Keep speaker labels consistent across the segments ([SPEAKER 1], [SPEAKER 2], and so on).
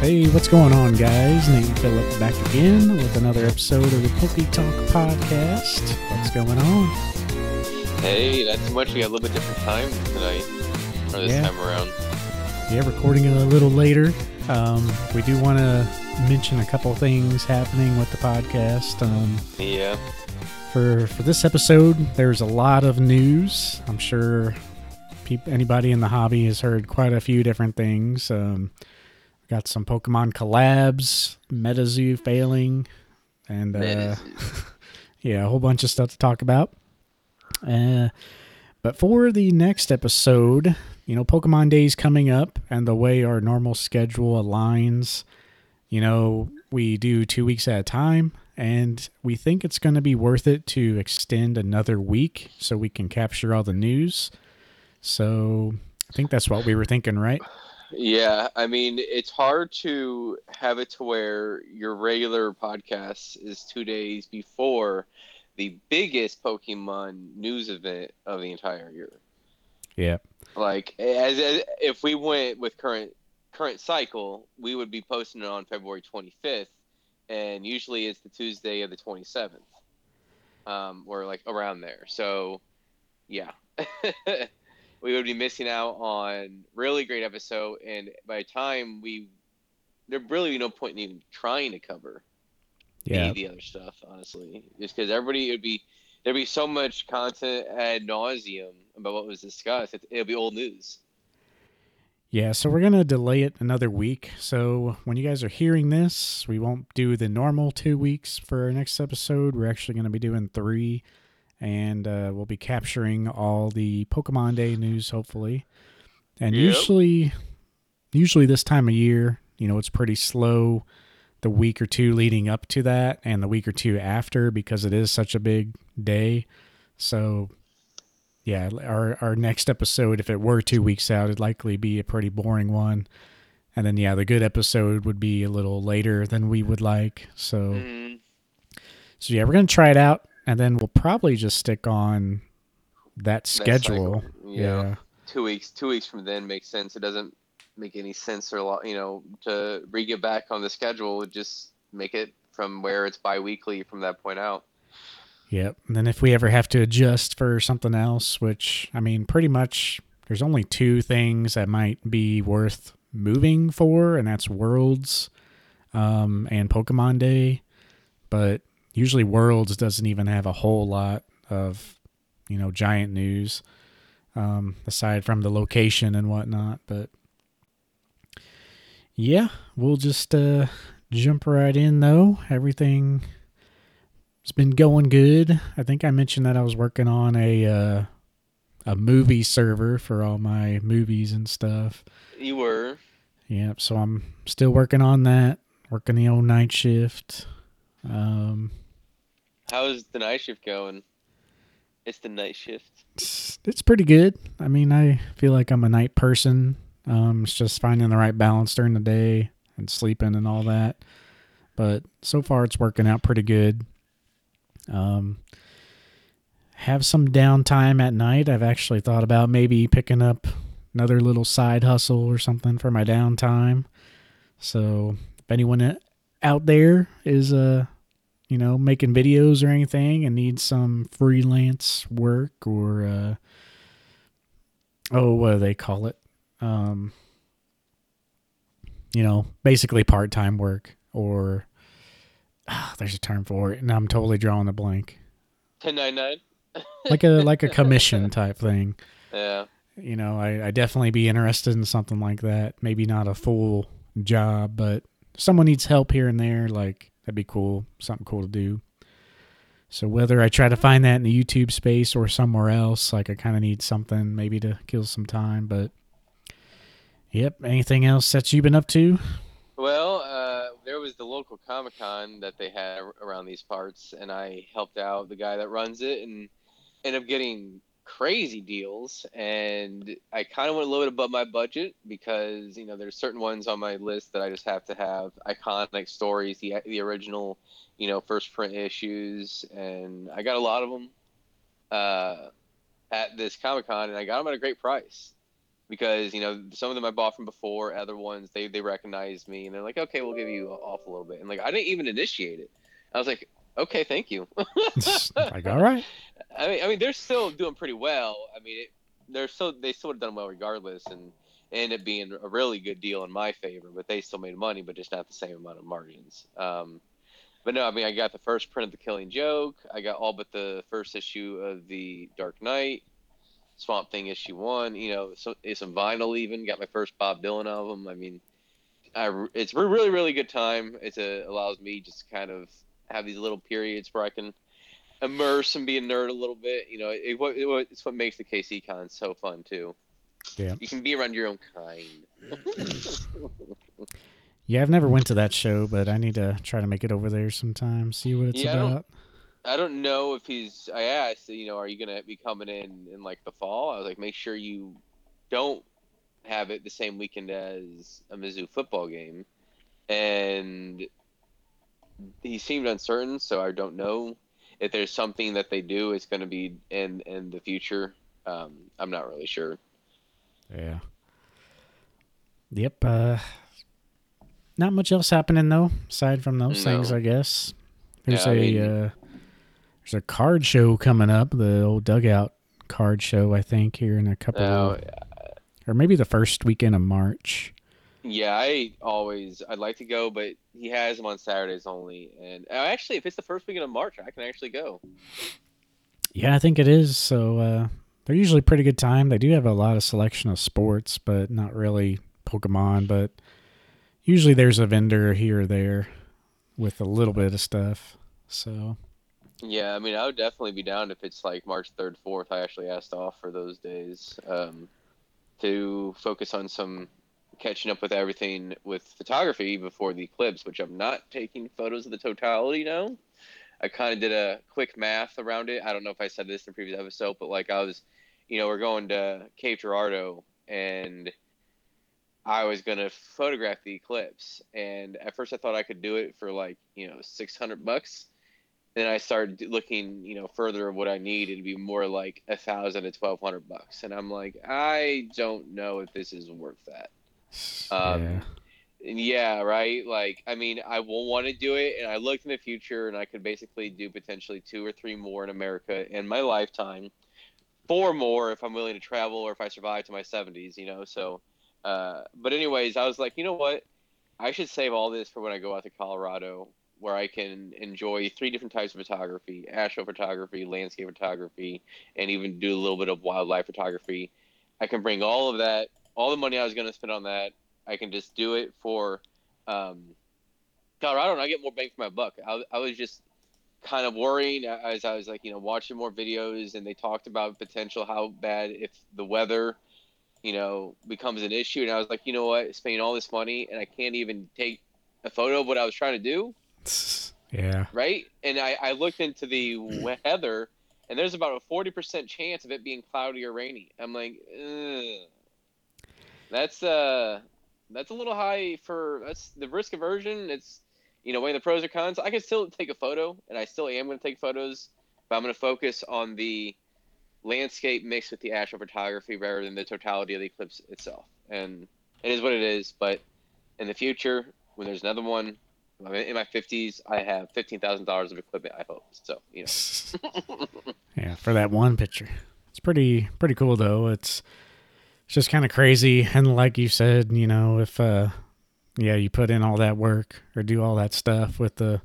[SPEAKER 1] Hey, what's going on, guys? Nate Phillip back again with another episode of the Poke Talk podcast. What's going on?
[SPEAKER 2] Hey, not too much. We got a little bit different time tonight, or this
[SPEAKER 1] Yeah.
[SPEAKER 2] time around.
[SPEAKER 1] Yeah, recording it a little later. Um, we do want to mention a couple things happening with the podcast. Um,
[SPEAKER 2] Yeah.
[SPEAKER 1] for for this episode, there's a lot of news. I'm sure peop- anybody in the hobby has heard quite a few different things. Um, got some Pokemon collabs, MetaZoo failing, and uh, yeah, a whole bunch of stuff to talk about. Uh, but for the next episode, you know, Pokemon Day's coming up, and the way our normal schedule aligns, you know, we do two weeks at a time, and we think it's going to be worth it to extend another week so we can capture all the news. So I think that's what we were thinking, right?
[SPEAKER 2] Yeah, I mean, it's hard to have it to where your regular podcast is two days before the biggest Pokemon news event of the entire year.
[SPEAKER 1] Yeah.
[SPEAKER 2] Like, as, as if we went with current current cycle, we would be posting it on February 25th, and usually it's the Tuesday of the 27th, um, or like around there. So, yeah, we would be missing out on really great episode, and by the time we, there'd really be no point in even trying to cover any
[SPEAKER 1] Yeah.
[SPEAKER 2] of the other stuff, honestly, just because everybody it would be there'd be so much content ad nauseum about what was discussed. It, it'll be old news.
[SPEAKER 1] Yeah, so we're going to delay it another week. So when you guys are hearing this, we won't do the normal two weeks for our next episode. We're actually going to be doing three, and uh, we'll be capturing all the Pokemon Day news, hopefully. And
[SPEAKER 2] Yep.
[SPEAKER 1] usually, usually this time of year, you know, it's pretty slow the week or two leading up to that and the week or two after because it is such a big day. So yeah, our our next episode, if it were two weeks out, it'd likely be a pretty boring one. And then yeah, the good episode would be a little later than we would like. So
[SPEAKER 2] Mhm.
[SPEAKER 1] so yeah, we're gonna try it out, and then we'll probably just stick on that schedule. Yeah.
[SPEAKER 2] yeah. Two weeks, two weeks from then makes sense. It doesn't make any sense or you know to re get back on the schedule. Just make it from where it's bi-weekly from that point out.
[SPEAKER 1] Yep. And then if we ever have to adjust for something else, which I mean, pretty much there's only two things that might be worth moving for, and that's Worlds um, and Pokemon Day. But usually Worlds doesn't even have a whole lot of, you know, giant news um, aside from the location and whatnot. But yeah, we'll just uh, jump right in though. Everything it's been going good. I think I mentioned that I was working on a uh, a movie server for all my movies and stuff.
[SPEAKER 2] You were
[SPEAKER 1] Yep. So I'm still working on that. Working the old night shift. Um,
[SPEAKER 2] how's the night shift going? It's the night shift.
[SPEAKER 1] it's, it's pretty good. I mean, I feel like I'm a night person. Um, it's just finding the right balance during the day and sleeping and all that. But so far, it's working out pretty good. Um, have some downtime at night. I've actually thought about maybe picking up another little side hustle or something for my downtime. So if anyone out there is uh you know making videos or anything and needs some freelance work or uh oh what do they call it um you know basically part-time work or ah, there's a term for it and i'm totally drawing a blank
[SPEAKER 2] Ten nine nine.
[SPEAKER 1] like a like a commission type thing
[SPEAKER 2] Yeah.
[SPEAKER 1] you know I, I definitely be interested in something like that maybe not a full job but someone needs help here and there like that'd be cool. Something cool to do. So whether i try to find that in the youtube space or somewhere else like i kind of need something maybe to kill some time but yep anything else that you've been up to?
[SPEAKER 2] Well, uh, there was the local Comic Con that they had around these parts, and I helped out the guy that runs it, and ended up getting crazy deals. And I kind of went a little bit above my budget because you know there's certain ones on my list that I just have to have iconic stories, the the original, you know, first print issues, and I got a lot of them uh, at this Comic Con, and I got them at a great price. because you know some of them I bought from before, other ones they they recognized me and they're like, okay, we'll give you off a little bit, and like I didn't even initiate it. I was like, okay, thank you.
[SPEAKER 1] like all right.
[SPEAKER 2] I mean, I mean, they're still doing pretty well. I mean, it, they're so they still have done well regardless, and ended up being a really good deal in my favor. But they still made money, but just not the same amount of margins. Um, but no, I mean, I got the first print of the Killing Joke. I got all but the first issue of the Dark Knight, Swamp Thing issue one. You know, so, some vinyl even. Got my first Bob Dylan album. I mean, I, it's a really really good time. It allows me just kind of have these little periods where I can immerse and be a nerd a little bit. You know, it, it, it's what makes the KC Con so fun too.
[SPEAKER 1] Yeah,
[SPEAKER 2] you can be around your own kind.
[SPEAKER 1] yeah, I've never went to that show, but I need to try to make it over there sometime. See what it's yeah, about.
[SPEAKER 2] I don't, I don't know if he's. I asked, you know, are you gonna be coming in in like the fall? I was like, make sure you don't have it the same weekend as a Mizzou football game, and he seemed uncertain, so I don't know if there's something that they do, it's going to be in in the future. Um, I'm not really sure.
[SPEAKER 1] Yeah. Yep. Uh, not much else happening though, aside from those no. things. I guess there's yeah, a I mean, uh, there's a card show coming up, the old dugout card show. I think here in a couple, oh, of, or maybe the first weekend of March.
[SPEAKER 2] Yeah, I always I'd like to go, but he has them on Saturdays only. And uh, actually, if it's the first weekend of March, I can actually go.
[SPEAKER 1] Yeah, I think it is. So uh, they're usually pretty good time. They do have a lot of selection of sports, but not really Pokemon. But usually there's a vendor here or there with a little bit of stuff. So.
[SPEAKER 2] Yeah, I mean, I would definitely be down if it's like March third, fourth. I actually asked off for those days um, to focus on some catching up with everything with photography before the eclipse, which I'm not taking photos of the totality now. I kind of did a quick math around it. I don't know if I said this in the previous episode, but like I was, you know, we're going to Cape Girardeau and I was going to photograph the eclipse. And at first I thought I could do it for like, you know, 600 bucks. Then I started looking, you know, further of what I need. It'd be more like a thousand to twelve hundred bucks, and I'm like, I don't know if this is worth that. Um, yeah. Yeah, right. Like, I mean, I will want to do it, and I looked in the future, and I could basically do potentially two or three more in America in my lifetime, four more if I'm willing to travel or if I survive to my 70s, you know. So, uh, but anyways, I was like, you know what? I should save all this for when I go out to Colorado, where I can enjoy three different types of photography: astrophotography, landscape photography, and even do a little bit of wildlife photography. I can bring all of that all the money I was going to spend on that, I can just do it for um, Colorado, and I get more bang for my buck. I, I was just kind of worrying as I was like, you know, watching more videos, and they talked about potential how bad if the weather, you know, becomes an issue, and I was like, you know what, spending all this money, and I can't even take a photo of what I was trying to do.
[SPEAKER 1] Yeah.
[SPEAKER 2] Right, and I, I looked into the weather, and there's about a forty percent chance of it being cloudy or rainy. I'm like, Ugh that's uh that's a little high for that's the risk aversion. It's you know weighing the pros or cons. I can still take a photo, and I still am going to take photos, but I'm going to focus on the landscape mixed with the astrophotography rather than the totality of the eclipse itself. And it is what it is. But in the future, when there's another one, in my 50s, I have $15,000 of equipment, I hope. So, you know.
[SPEAKER 1] yeah, for that one picture. It's pretty pretty cool though. It's it's just kind of crazy. And like you said, you know, if, uh, yeah, you put in all that work or do all that stuff with the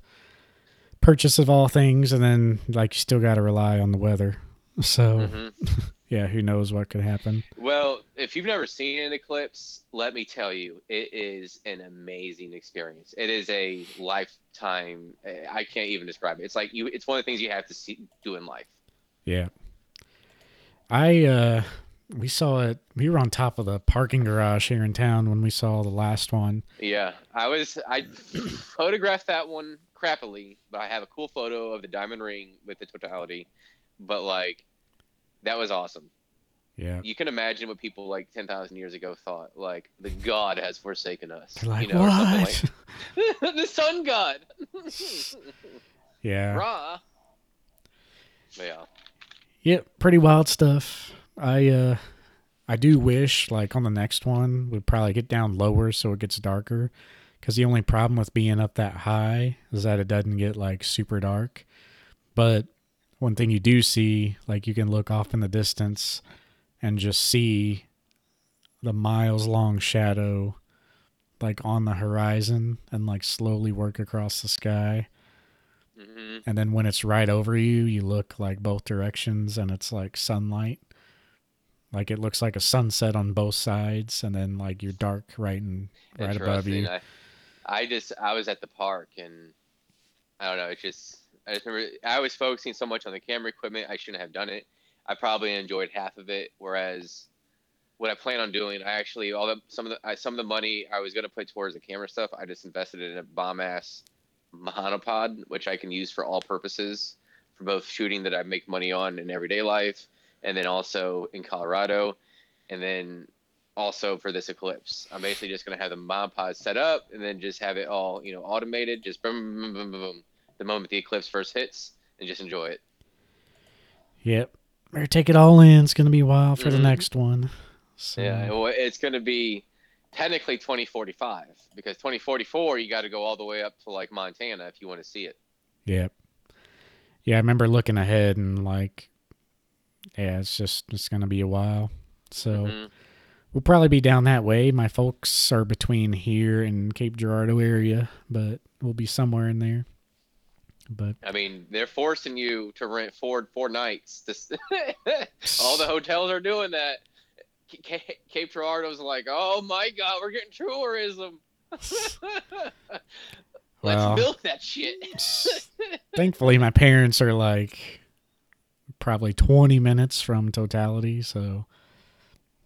[SPEAKER 1] purchase of all things, and then like you still got to rely on the weather. So, mm-hmm. yeah, who knows what could happen?
[SPEAKER 2] Well, if you've never seen an eclipse, let me tell you, it is an amazing experience. It is a lifetime. I can't even describe it. It's like you. It's one of the things you have to see do in life.
[SPEAKER 1] Yeah. I uh we saw it. We were on top of the parking garage here in town when we saw the last one.
[SPEAKER 2] Yeah, I was. I photographed that one crappily, but I have a cool photo of the diamond ring with the totality. But like, that was awesome.
[SPEAKER 1] Yeah.
[SPEAKER 2] You can imagine what people like ten thousand years ago thought. Like the god has forsaken us.
[SPEAKER 1] They're like, you know, what?
[SPEAKER 2] Like, the sun god.
[SPEAKER 1] yeah.
[SPEAKER 2] Ra. yeah.
[SPEAKER 1] Yep, pretty wild stuff. I uh I do wish, like on the next one, we'd probably get down lower so it gets darker. Because the only problem with being up that high is that it doesn't get like super dark. But one thing you do see, like you can look off in the distance and just see the miles long shadow like on the horizon and like slowly work across the sky.
[SPEAKER 2] hmm
[SPEAKER 1] And then when it's right over you, you look like both directions and it's like sunlight. Like it looks like a sunset on both sides and then like you're dark right and right above you.
[SPEAKER 2] I, I just I was at the park and I don't know. It's just I just remember I was focusing so much on the camera equipment. I shouldn't have done it. I probably enjoyed half of it. Whereas what I plan on doing, I actually all the some of the I, some of the money I was gonna put towards the camera stuff. I just invested in a bomb ass monopod, which I can use for all purposes, for both shooting that I make money on in everyday life, and then also in Colorado, and then also for this eclipse. I'm basically just gonna have the monopod set up and then just have it all you know automated, just boom boom boom boom boom, the moment the eclipse first hits, and just enjoy it.
[SPEAKER 1] Yep. Better take it all in. It's gonna be a while for the
[SPEAKER 2] Mhm.
[SPEAKER 1] next one. So
[SPEAKER 2] Yeah, well, it's going to be technically 2045 because 2044 you got to go all the way up to like Montana if you want to see it.
[SPEAKER 1] Yep. Yeah, I remember looking ahead and like yeah, it's just it's gonna be a while. So
[SPEAKER 2] Mhm.
[SPEAKER 1] we'll probably be down that way. My folks are between here and Cape Girardeau area, but we'll be somewhere in there. But
[SPEAKER 2] I mean, they're forcing you to rent four four nights. All the hotels are doing that. C- C- Cape Girardeau's like, oh my god, we're getting tourism. Let's
[SPEAKER 1] Well,
[SPEAKER 2] milk that shit.
[SPEAKER 1] thankfully my parents are like probably 20 minutes from totality, so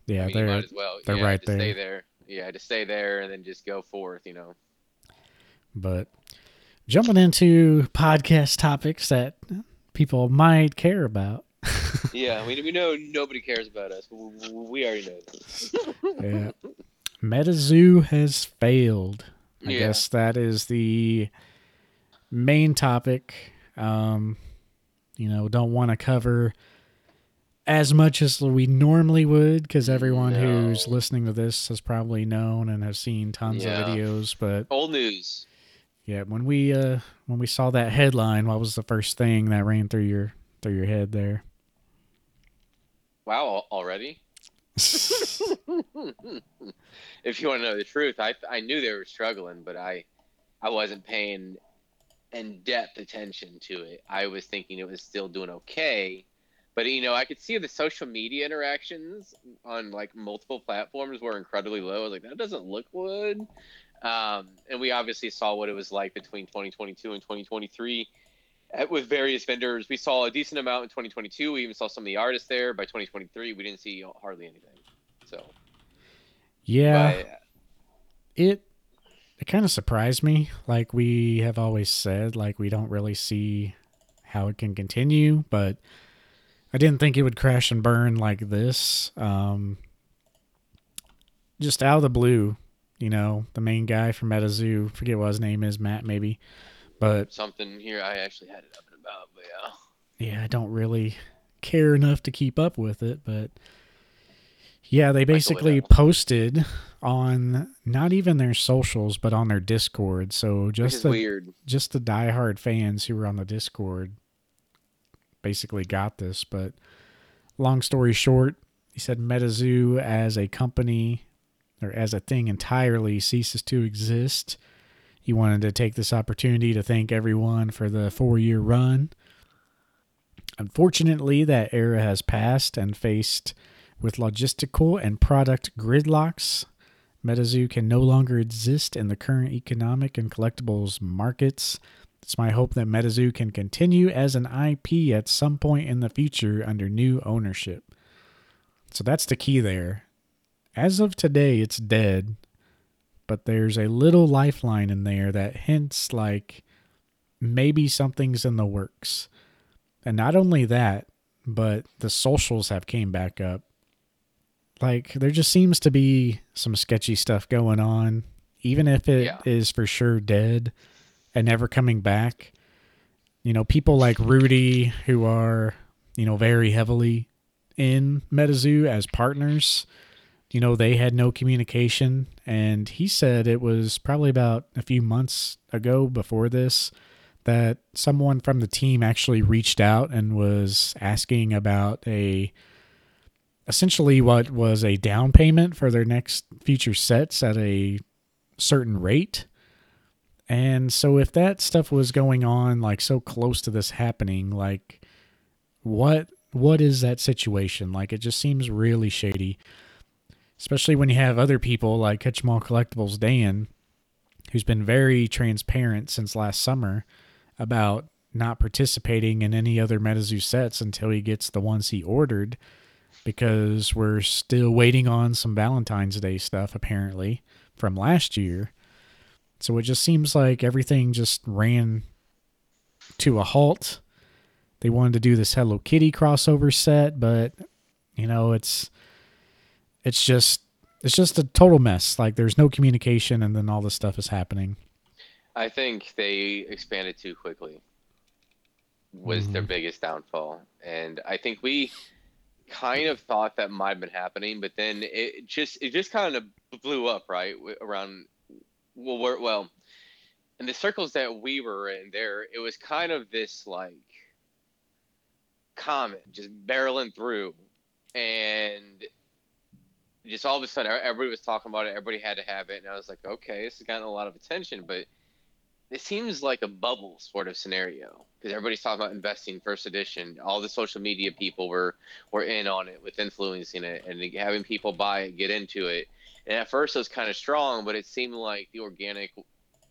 [SPEAKER 1] yeah,
[SPEAKER 2] I mean,
[SPEAKER 1] they're
[SPEAKER 2] well.
[SPEAKER 1] they're
[SPEAKER 2] yeah,
[SPEAKER 1] right
[SPEAKER 2] just Stay
[SPEAKER 1] there.
[SPEAKER 2] there. Yeah, to stay there and then just go forth. You know.
[SPEAKER 1] But jumping into podcast topics that people might care about.
[SPEAKER 2] Yeah, we, we know nobody cares about us. We, we already know this.
[SPEAKER 1] yeah. MetaZoo has failed. I
[SPEAKER 2] Yeah.
[SPEAKER 1] guess that is the main topic. Um, you know, don't want to cover as much as we normally would because everyone who's listening to this has probably known and has seen tons
[SPEAKER 2] Yeah.
[SPEAKER 1] of videos. But
[SPEAKER 2] Old news.
[SPEAKER 1] yeah, when we uh when we saw that headline, what was the first thing that ran through your through your head there?
[SPEAKER 2] Wow, already? if you want to know the truth, I I knew they were struggling, but I I wasn't paying in depth attention to it. I was thinking it was still doing okay, but you know I could see the social media interactions on like multiple platforms were incredibly low. I was like, that doesn't look good. Um, and we obviously saw what it was like between 2022 and 2023 uh, with various vendors. We saw a decent amount in 2022. We even saw some of the artists there. By 2023, we didn't see hardly anything. So
[SPEAKER 1] Yeah,
[SPEAKER 2] but,
[SPEAKER 1] it it kind of surprised me. Like we have always said, like we don't really see how it can continue, but I didn't think it would crash and burn like this. Um, just out of the blue, you know, the main guy from MetaZoo, forget what his name is, Matt maybe, but
[SPEAKER 2] something here I actually had it up and about, but yeah.
[SPEAKER 1] yeah, I don't really care enough to keep up with it, but yeah, they basically posted on not even their socials, but on their Discord. So just the
[SPEAKER 2] weird.
[SPEAKER 1] just the diehard fans who were on the Discord basically got this. But long story short, he said MetaZoo as a company or as a thing entirely ceases to exist. He wanted to take this opportunity to thank everyone for the four year run. Unfortunately, that era has passed and faced with logistical and product gridlocks. MetaZoo can no longer exist in the current economic and collectibles markets. It's my hope that MetaZoo can continue as an IP at some point in the future under new ownership. So that's the key there. As of today, it's dead, but there's a little lifeline in there that hints like maybe something's in the works. And not only that, but the socials have came back up. Like there just seems to be some sketchy stuff going on, even if it is
[SPEAKER 2] Yeah.
[SPEAKER 1] for sure dead and never coming back. You know, people like Rudy who are, you know, very heavily in MetaZoo as partners, you know, they had no communication. And he said it was probably about a few months ago before this that someone from the team actually reached out and was asking about a essentially what was a down payment for their next future sets at a certain rate. And so if that stuff was going on like so close to this happening, like what what is that situation? Like it just seems really shady. Especially when you have other people like Catch All Collectibles Dan, who's been very transparent since last summer about not participating in any other MetaZoo sets until he gets the ones he ordered because we're still waiting on some Valentine's Day stuff apparently from last year. So it just seems like everything just ran to a halt. They wanted to do this Hello Kitty crossover set, but you know, it's it's just it's just a total mess. Like there's no communication and then all this stuff is happening.
[SPEAKER 2] I think they expanded too quickly. Was mm-hmm. their biggest downfall. And I think we kind of thought that might have been happening, but then it just it just kind of blew up right around well we're, well in the circles that we were in there it was kind of this like comet just barreling through and just all of a sudden everybody was talking about it everybody had to have it and i was like okay this has gotten a lot of attention but it seems like a bubble sort of scenario because everybody's talking about investing first edition. All the social media people were were in on it with influencing it and having people buy it, get into it. And at first it was kind of strong, but it seemed like the organic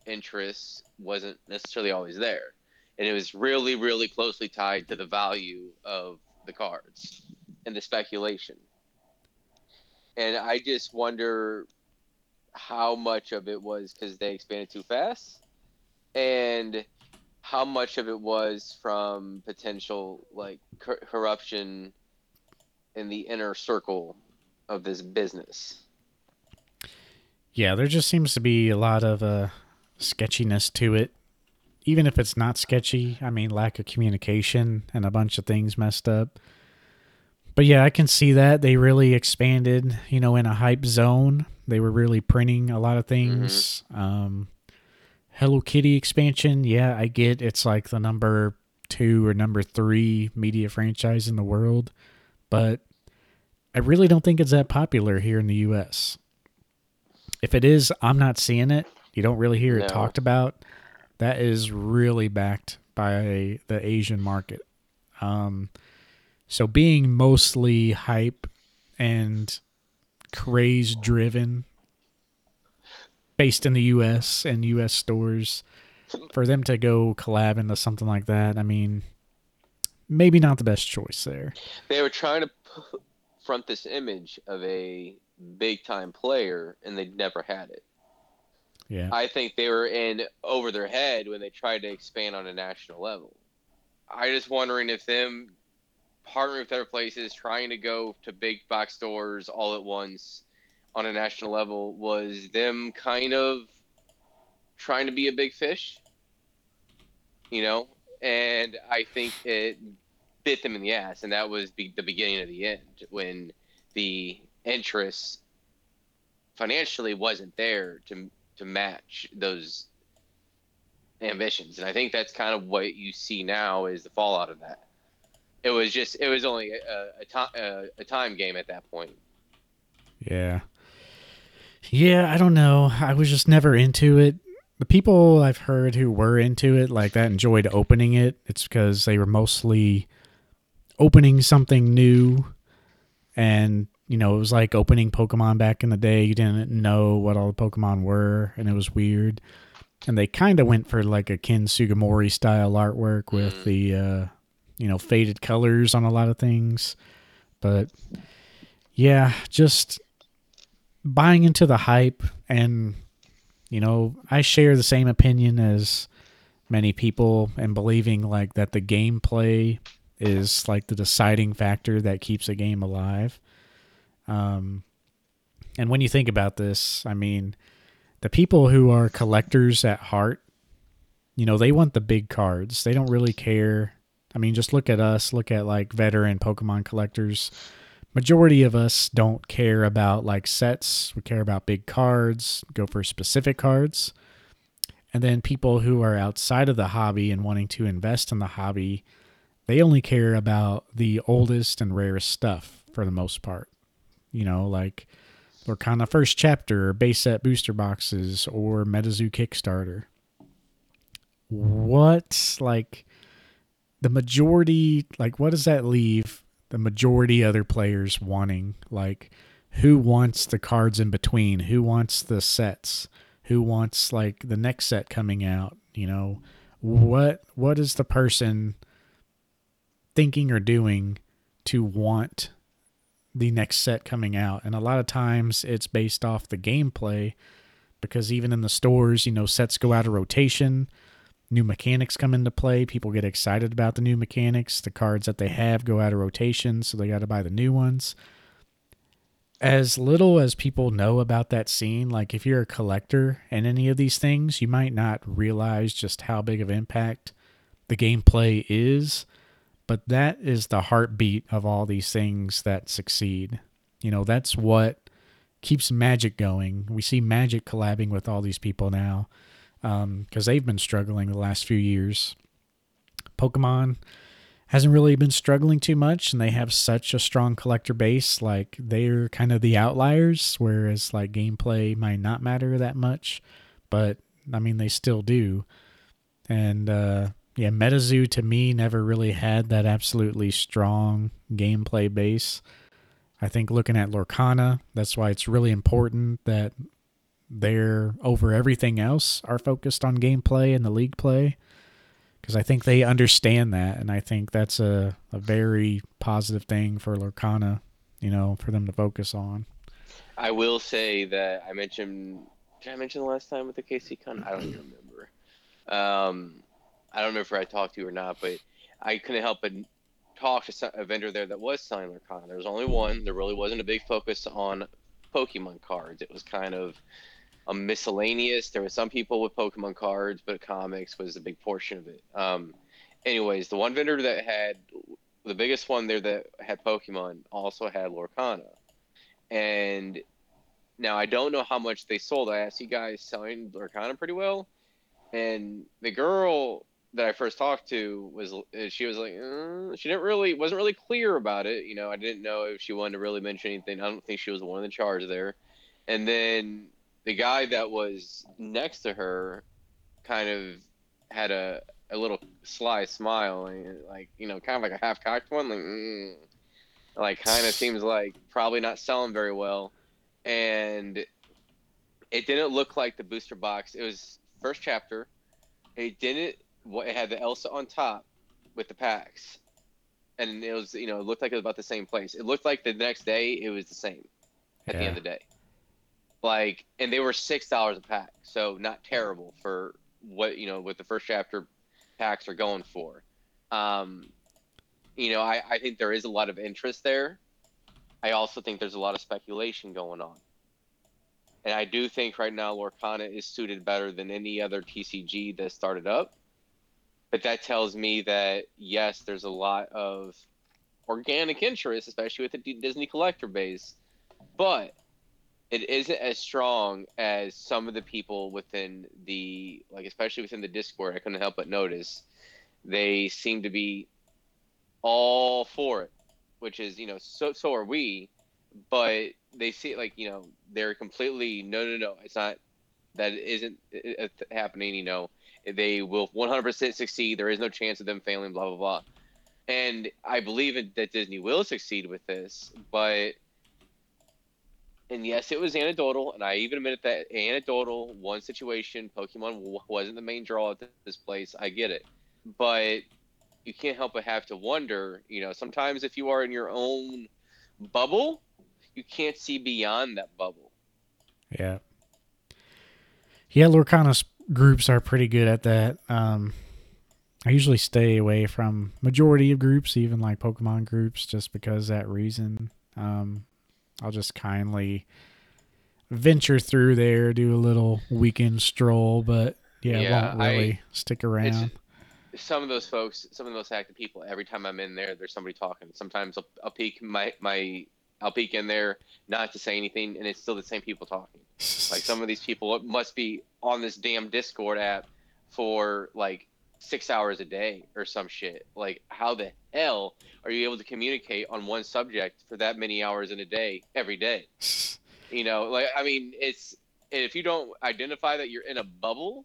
[SPEAKER 2] interest wasn't necessarily always there. And it was really, really closely tied to the value of the cards and the speculation. And I just wonder how much of it was because they expanded too fast and how much of it was from potential like cor- corruption in the inner circle of this business.
[SPEAKER 1] Yeah, there just seems to be a lot of uh, sketchiness to it. Even if it's not sketchy, I mean, lack of communication and a bunch of things messed up. But yeah, I can see that. They really expanded, you know, in a hype zone. They were really printing a lot of things. Mm-hmm. Um, Hello Kitty expansion, yeah, I get it's like the number two or number three media franchise in the world, but I really don't think it's that popular here in the US. If it is, I'm not seeing it. You don't really hear no. it talked about. That is really backed by the Asian market. Um, so being mostly hype and craze driven based in the U.S. and U.S. stores, for them to go collab into something like that, I mean, maybe not the best choice there.
[SPEAKER 2] They were trying to front this image of a big time player, and they never had it.
[SPEAKER 1] Yeah,
[SPEAKER 2] I think they were in over their head when they tried to expand on a national level. I just wondering if them partnering with other places, trying to go to big box stores all at once on a national level was them kind of trying to be a big fish, you know, and I think it bit them in the ass, and that was be- the beginning of the end when the interest financially wasn't there to to match those ambitions, and I think that's kind of what you see now is the fallout of that. It was just it was only a, a, to- a, a time game at that point.
[SPEAKER 1] Yeah. Yeah, I don't know. I was just never into it. The people I've heard who were into it like that enjoyed opening it. It's because they were mostly opening something new and you know, it was like opening Pokemon back in the day. You didn't know what all the Pokemon were, and it was weird. And they kind of went for like a Ken Sugimori style artwork with mm. the, uh, you know, faded colors on a lot of things. But yeah, just buying into the hype and you know i share the same opinion as many people and believing like that the gameplay is like the deciding factor that keeps a game alive. Um and when you think about this i mean the people who are collectors at heart you know they want the big cards. They don't really care. I mean, just look at us, look at like veteran Pokemon collectors. Majority of us don't care about like sets. We care about big cards, go for specific cards. And then people who are outside of the hobby and wanting to invest in the hobby, they only care about the oldest and rarest stuff for the most part. You know, like Lorcana First Chapter, base set booster boxes, or MetaZoo Kickstarter. What, like, the majority, like, what does that leave the majority other players wanting? Like, who wants the cards in between? Who wants the sets? who wants like the next set coming out you know what what is the person thinking or doing to want the next set coming out and a lot of times it's based off the gameplay because even in the stores you know sets go out of rotation new mechanics come into play people get excited about the new mechanics the cards that they have go out of rotation so they got to buy the new ones as little as people know about that scene, like if you're a collector and any of these things, you might not realize just how big of impact the gameplay is. But that is the heartbeat of all these things that succeed. You know, that's what keeps Magic going. We see Magic collabing with all these people now because um, they've been struggling the last few years. Pokemon hasn't really been struggling too much and they have such a strong collector base like they're kind of the outliers whereas like gameplay might not matter that much but i mean they still do and uh yeah metazoo to me never really had that absolutely strong gameplay base i think looking at lorcana that's why it's really important that they're over everything else are focused on gameplay and the league play because I think they understand that, and I think that's a, a very positive thing for Lorcana, you know, for them to focus on.
[SPEAKER 2] I will say that I mentioned. Did I mention the last time with the KC Con? I don't even remember. Um, I don't know if I talked to you or not, but I couldn't help but talk to a vendor there that was selling Lorcana. There was only one. There really wasn't a big focus on Pokemon cards. It was kind of a miscellaneous. There were some people with Pokemon cards, but comics was a big portion of it. Um, anyways, the one vendor that had the biggest one there that had Pokemon also had Lorcana, and now I don't know how much they sold. I asked you guys selling Lorcana pretty well, and the girl that I first talked to was she was like uh, she didn't really wasn't really clear about it. You know, I didn't know if she wanted to really mention anything. I don't think she was the one in charge there. And then the guy that was next to her kind of had a a little sly smile and like you know kind of like a half cocked one like mm, like kind of seems like probably not selling very well. And it didn't look like the booster box. It was first chapter. It didn't it had the elsa on top with the packs. And it was you know it looked like it was about the same place. It looked like the next day it was the same at yeah. the end of the day like and they were six dollars a pack so not terrible for what you know what the first chapter packs are going for. Um you know I, I think there is a lot of interest there. I also think there's a lot of speculation going on. And i do think right now lorcana is suited better than any other tcg that started up. But that tells me that yes there's a lot of organic interest especially with the disney collector base. But it isn't as strong as some of the people within the like especially within the discord i couldn't help but notice. They seem to be all for it which is you know so so are we but they see it like you know they're completely no no no it's not that isn't uh, happening you know. They will 100% succeed. There is no chance of them failing blah blah blah. And i believe that disney will succeed with this but and yes, it was anecdotal, and I even admit that anecdotal one situation, Pokemon wasn't the main draw at this place. I get it, but you can't help but have to wonder. You know, sometimes if you are in your own bubble, you can't see beyond that bubble.
[SPEAKER 1] Yeah. Yeah, Lorcana's groups are pretty good at that. Um, I usually stay away from majority of groups, even like Pokemon groups, just because that reason. Um, I'll just kindly venture through there, do a little weekend stroll, but yeah, yeah won't really I, stick around.
[SPEAKER 2] some of those folks, some of those active people, every time I'm in there, there's somebody talking. Sometimes I'll, I'll peek my my I'll peek in there not to say anything, and it's still the same people talking. Like some of these people must be on this damn Discord app for like six hours a day or some shit. Like, how the hell are you able to communicate on one subject for that many hours in a day every day? You know, like I mean, it's if you don't identify that you're in a bubble,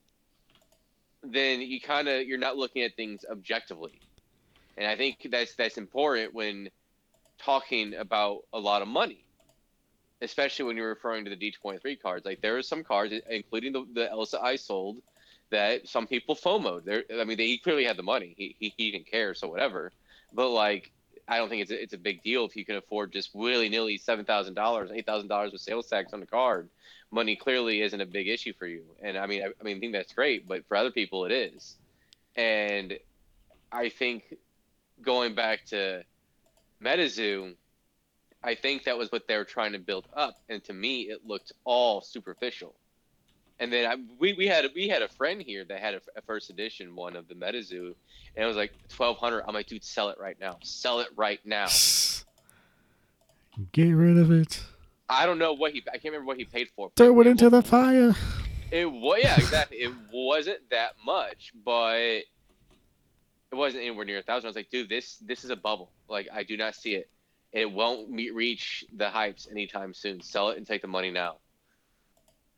[SPEAKER 2] then you kind of you're not looking at things objectively, and I think that's that's important when talking about a lot of money, especially when you're referring to the D23 cards. Like there are some cards, including the the Elsa I sold, that some people FOMO'd. There, I mean, they, he clearly had the money. He, he he didn't care, so whatever. But like, I don't think it's a, it's a big deal if you can afford just willy nilly seven thousand dollars, eight thousand dollars with sales tax on the card money clearly isn't a big issue for you. And I mean, I, I mean, I think that's great, but for other people, it is. And I think going back to MetaZoo, I think that was what they were trying to build up, and to me, it looked all superficial. And then I, we, we had we had a friend here that had a, a first edition one of the MetaZoo, and it was like twelve hundred. I'm like, dude, sell it right now, sell it right now.
[SPEAKER 1] Get rid of it.
[SPEAKER 2] I don't know what he. I can't remember what he paid for.
[SPEAKER 1] Throw it into the fire.
[SPEAKER 2] It was yeah, exactly. it wasn't that much, but it wasn't anywhere near a thousand. I was like, dude, this this is a bubble. Like I do not see it. It won't meet, reach the hypes anytime soon. Sell it and take the money now.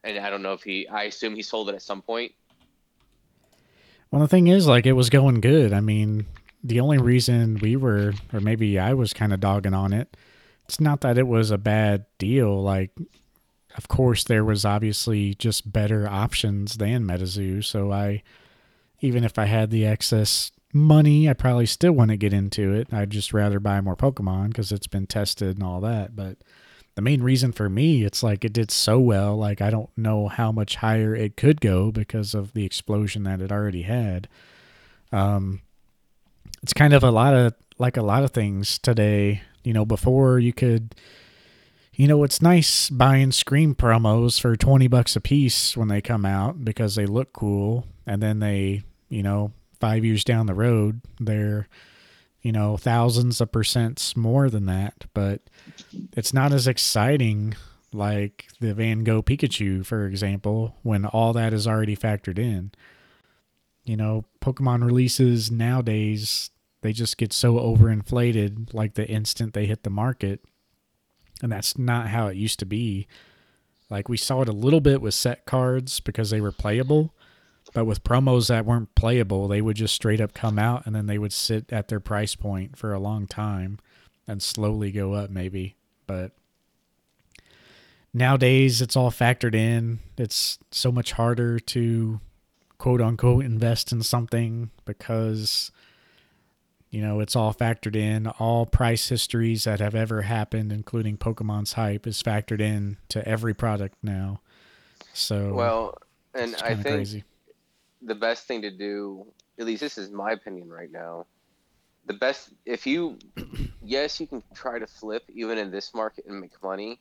[SPEAKER 2] And I don't know if he. I assume he sold it at some point.
[SPEAKER 1] Well, the thing is, like, it was going good. I mean, the only reason we were, or maybe I was kind of dogging on it, it's not that it was a bad deal. Like, of course, there was obviously just better options than MetaZoo. So I, even if I had the excess money, I probably still wouldn't get into it. I'd just rather buy more Pokemon because it's been tested and all that. But the main reason for me, it's like it did so well. Like I don't know how much higher it could go because of the explosion that it already had. Um, it's kind of a lot of like a lot of things today you know, before you could you know, it's nice buying Scream promos for 20 bucks a piece when they come out because they look cool and then they, you know, 5 years down the road, they're you know, thousands of percents more than that, but it's not as exciting like the Van Gogh Pikachu, for example, when all that is already factored in. You know, Pokemon releases nowadays they just get so overinflated like the instant they hit the market. And that's not how it used to be. Like we saw it a little bit with set cards because they were playable, but with promos that weren't playable, they would just straight up come out and then they would sit at their price point for a long time and slowly go up maybe. But nowadays it's all factored in. It's so much harder to quote unquote invest in something because you know, it's all factored in. All price histories that have ever happened, including Pokemon's hype, is factored in to every product now. So
[SPEAKER 2] well, and I think crazy. The best thing to do, at least this is my opinion right now. The best, if you, yes, you can try to flip even in this market and make money,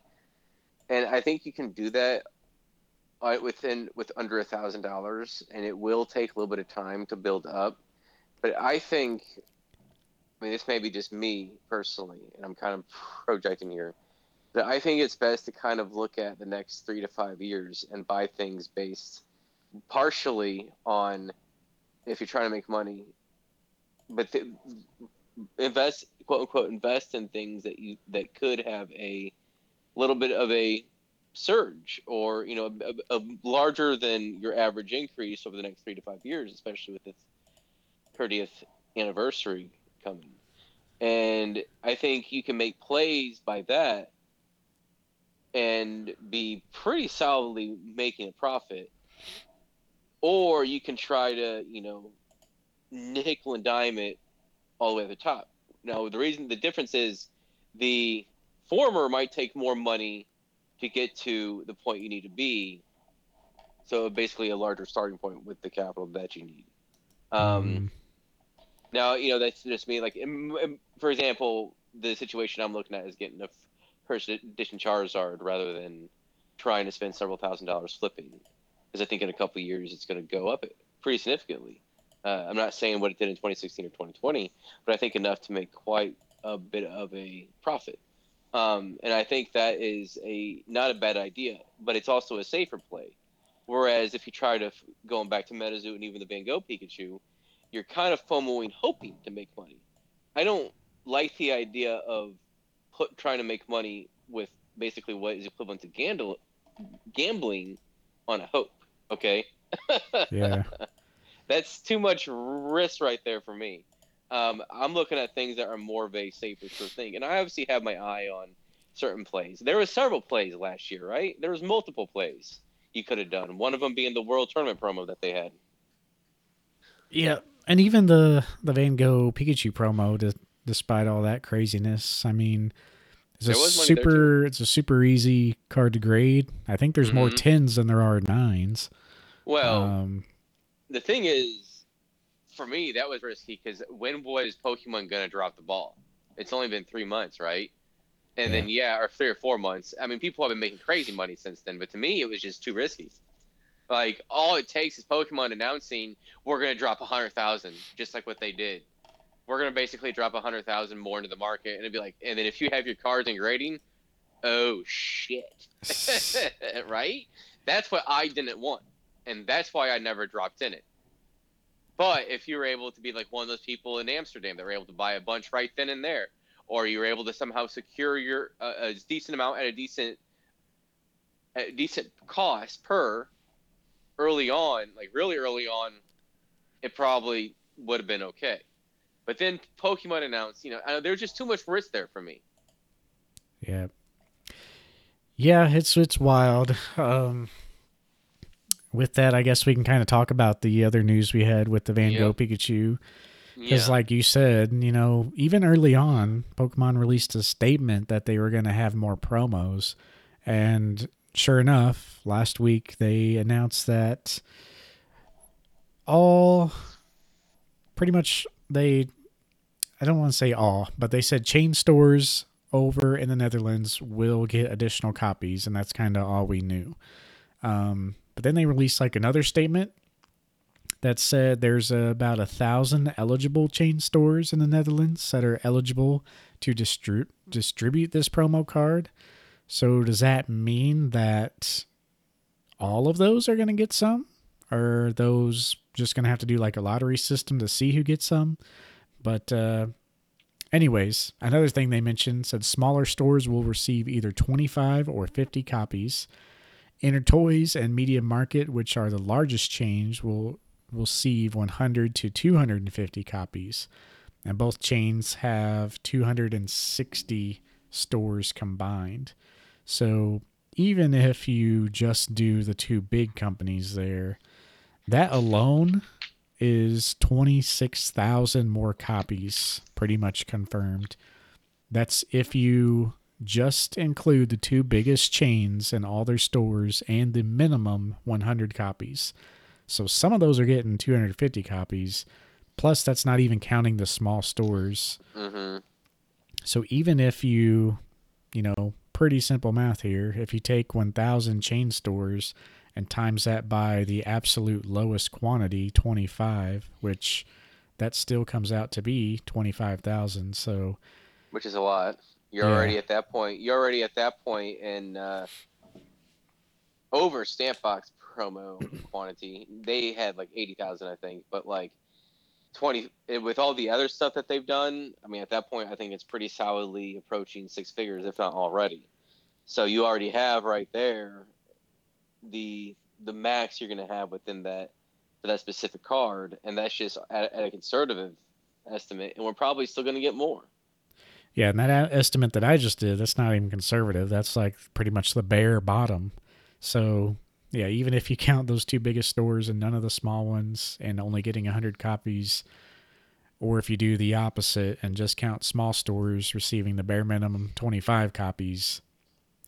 [SPEAKER 2] and I think you can do that uh, within with under a thousand dollars, and it will take a little bit of time to build up. But I think I mean, this may be just me personally, and I'm kind of projecting here. But I think it's best to kind of look at the next three to five years and buy things based partially on if you're trying to make money, but invest quote unquote invest in things that you that could have a little bit of a surge or you know a, a, larger than your average increase over the next three to five years, especially with this 30th anniversary coming. And I think you can make plays by that and be pretty solidly making a profit. Or you can try to, you know, nickel and dime it all the way to the top. Now, the reason the difference is the former might take more money to get to the point you need to be. So basically, a larger starting point with the capital that you need. Um, mm. Now, you know, that's just me. Like, for example, the situation I'm looking at is getting a first edition Charizard rather than trying to spend several thousand dollars flipping, because I think in a couple years it's going to go up pretty significantly. Uh, I'm not saying what it did in 2016 or 2020, but I think enough to make quite a bit of a profit. Um, and I think that is a not a bad idea, but it's also a safer play. Whereas if you try to going back to MetaZoo and even the Van Gogh Pikachu, you're kind of FOMOing hoping to make money. I don't like the idea of put, trying to make money with basically what is equivalent to gambling on a hope. Okay.
[SPEAKER 1] Yeah.
[SPEAKER 2] That's too much risk right there for me. Um, I'm looking at things that are more of a safer of thing, and I obviously have my eye on certain plays. There were several plays last year, right? There was multiple plays you could have done. One of them being the World Tournament promo that they had.
[SPEAKER 1] Yeah, and even the the Van Gogh Pikachu promo, to, despite all that craziness, I mean, it's a
[SPEAKER 2] There was
[SPEAKER 1] super it's a super easy card to grade. I think there's more
[SPEAKER 2] Mhm.
[SPEAKER 1] tens than there are nines.
[SPEAKER 2] Well,
[SPEAKER 1] um,
[SPEAKER 2] the thing is, for me, that was risky because when was Pokemon gonna drop the ball? It's only been three months, right? And then yeah, or three or four months. I mean, people have been making crazy money since then, but to me, it was just too risky. Like all it takes is Pokemon announcing we're gonna drop a hundred thousand, just like what they did. We're gonna basically drop a hundred thousand more into the market, and it'd be like, and then if you have your cards in grading, oh shit, right? That's what I didn't want, and that's why I never dropped in it. But if you were able to be like one of those people in Amsterdam that were able to buy a bunch right then and there, or you were able to somehow secure your uh, a decent amount at a decent at a decent cost per early on, like really early on, it probably would have been okay. But then Pokemon announced, you know, there's just too much risk there for me.
[SPEAKER 1] yeah, yeah, it's it's wild. Um, with that, I guess we can kind of talk about the other news we had with the Van
[SPEAKER 2] Yeah.
[SPEAKER 1] Gogh Pikachu.
[SPEAKER 2] Yeah.
[SPEAKER 1] Because, like you said, you know, even early on, Pokemon released a statement that they were going to have more promos. And sure enough, last week they announced that all pretty much they, I don't want to say all, but they said chain stores over in the Netherlands will get additional copies. And that's kind of all we knew. Um, but then they released like another statement that said there's about a thousand eligible chain stores in the Netherlands that are eligible to distri- distribute this promo card. So does that mean that all of those are going to get some? Are those just going to have to do like a lottery system to see who gets some? But uh, anyways, another thing they mentioned said smaller stores will receive either 25 or 50 copies. Intertoys and Media Market, which are the largest chains, will receive 100 to 250 copies. And both chains have 260 stores combined. So even if you just do the two big companies there, that alone is 26,000 more copies pretty much confirmed. That's if you just include the two biggest chains and all their stores and the minimum 100 copies. So some of those are getting 250 copies. Plus, that's not even counting the small stores.
[SPEAKER 2] hmm
[SPEAKER 1] So even if you, you know, pretty simple math here, if you take 1,000 chain stores and times that by the absolute lowest quantity, 25, which that still comes out to be 25,000. So
[SPEAKER 2] Which is a lot. You're
[SPEAKER 1] Yeah.
[SPEAKER 2] already at that point. You're already at that point in uh, over Stampbox promo quantity. They had like eighty thousand, I think, but like twenty eh, with all the other stuff that they've done. I mean, at that point, I think it's pretty solidly approaching six figures, if not already. So you already have right there the the max you're going to have within that for that specific card, and that's just at, at a conservative estimate, and we're probably still going to get more.
[SPEAKER 1] Yeah, and that estimate that I just did, that's not even conservative. That's like pretty much the bare bottom. So, yeah, even if you count those two biggest stores and none of the small ones and only getting 100 copies, or if you do the opposite and just count small stores receiving the bare minimum 25 copies,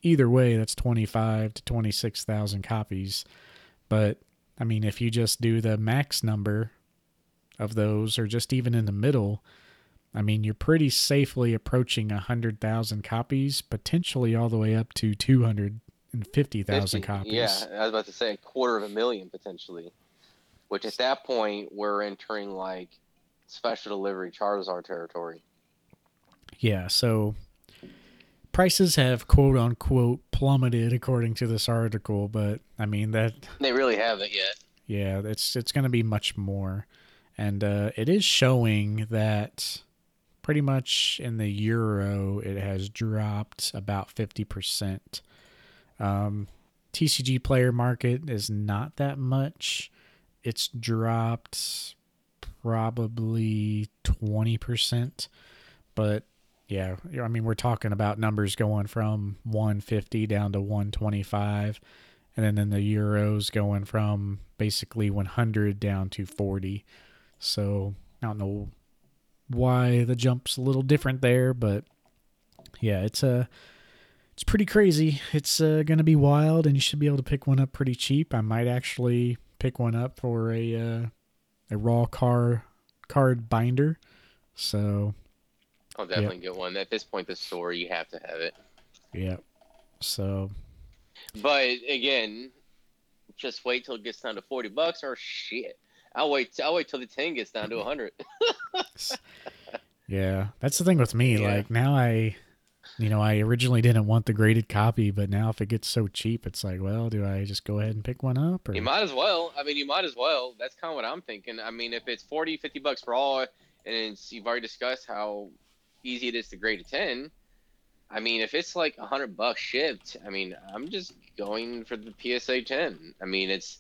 [SPEAKER 1] either way, that's 25 to 26,000 copies. But, I mean, if you just do the max number of those, or just even in the middle, I mean, you're pretty safely approaching 100,000 copies, potentially all the way up to 250,000 copies.
[SPEAKER 2] Yeah, I was about to say a quarter of a million potentially. which at that point we're entering like special delivery Charizard territory.
[SPEAKER 1] Yeah, so prices have quote unquote plummeted according to this article, but I mean that
[SPEAKER 2] they really haven't yet.
[SPEAKER 1] Yeah, it's it's going to be much more, and uh, it is showing that pretty much in the euro it has dropped about fifty percent. Um, TCG player market is not that much. It's dropped probably 20%. But yeah, I mean, we're talking about numbers going from 150 down to 125. And then in the euros going from basically 100 down to 40. So I don't know why the jump's a little different there, but yeah, it's a it's pretty crazy. It's uh, going to be wild, and you should be able to pick one up pretty cheap. I might actually pick one up for a uh, a raw car card binder. So
[SPEAKER 2] I'll definitely yep. get one. At this point, the store you have to have it.
[SPEAKER 1] Yeah. So.
[SPEAKER 2] But again, just wait till it gets down to forty bucks, or shit. I'll wait. I'll wait till the ten gets down to hundred.
[SPEAKER 1] yeah, that's the thing with me. Yeah. Like now, I you know, I originally didn't want the graded copy, but now if it gets so cheap, it's like, well, do I just go ahead and pick one up? Or?
[SPEAKER 2] You might as well. I mean, you might as well. That's kind of what I'm thinking. I mean, if it's 40, 50 bucks for all, and you've already discussed how easy it is to grade a 10, I mean, if it's like 100 bucks shipped, I mean, I'm just going for the PSA 10. I mean, it's,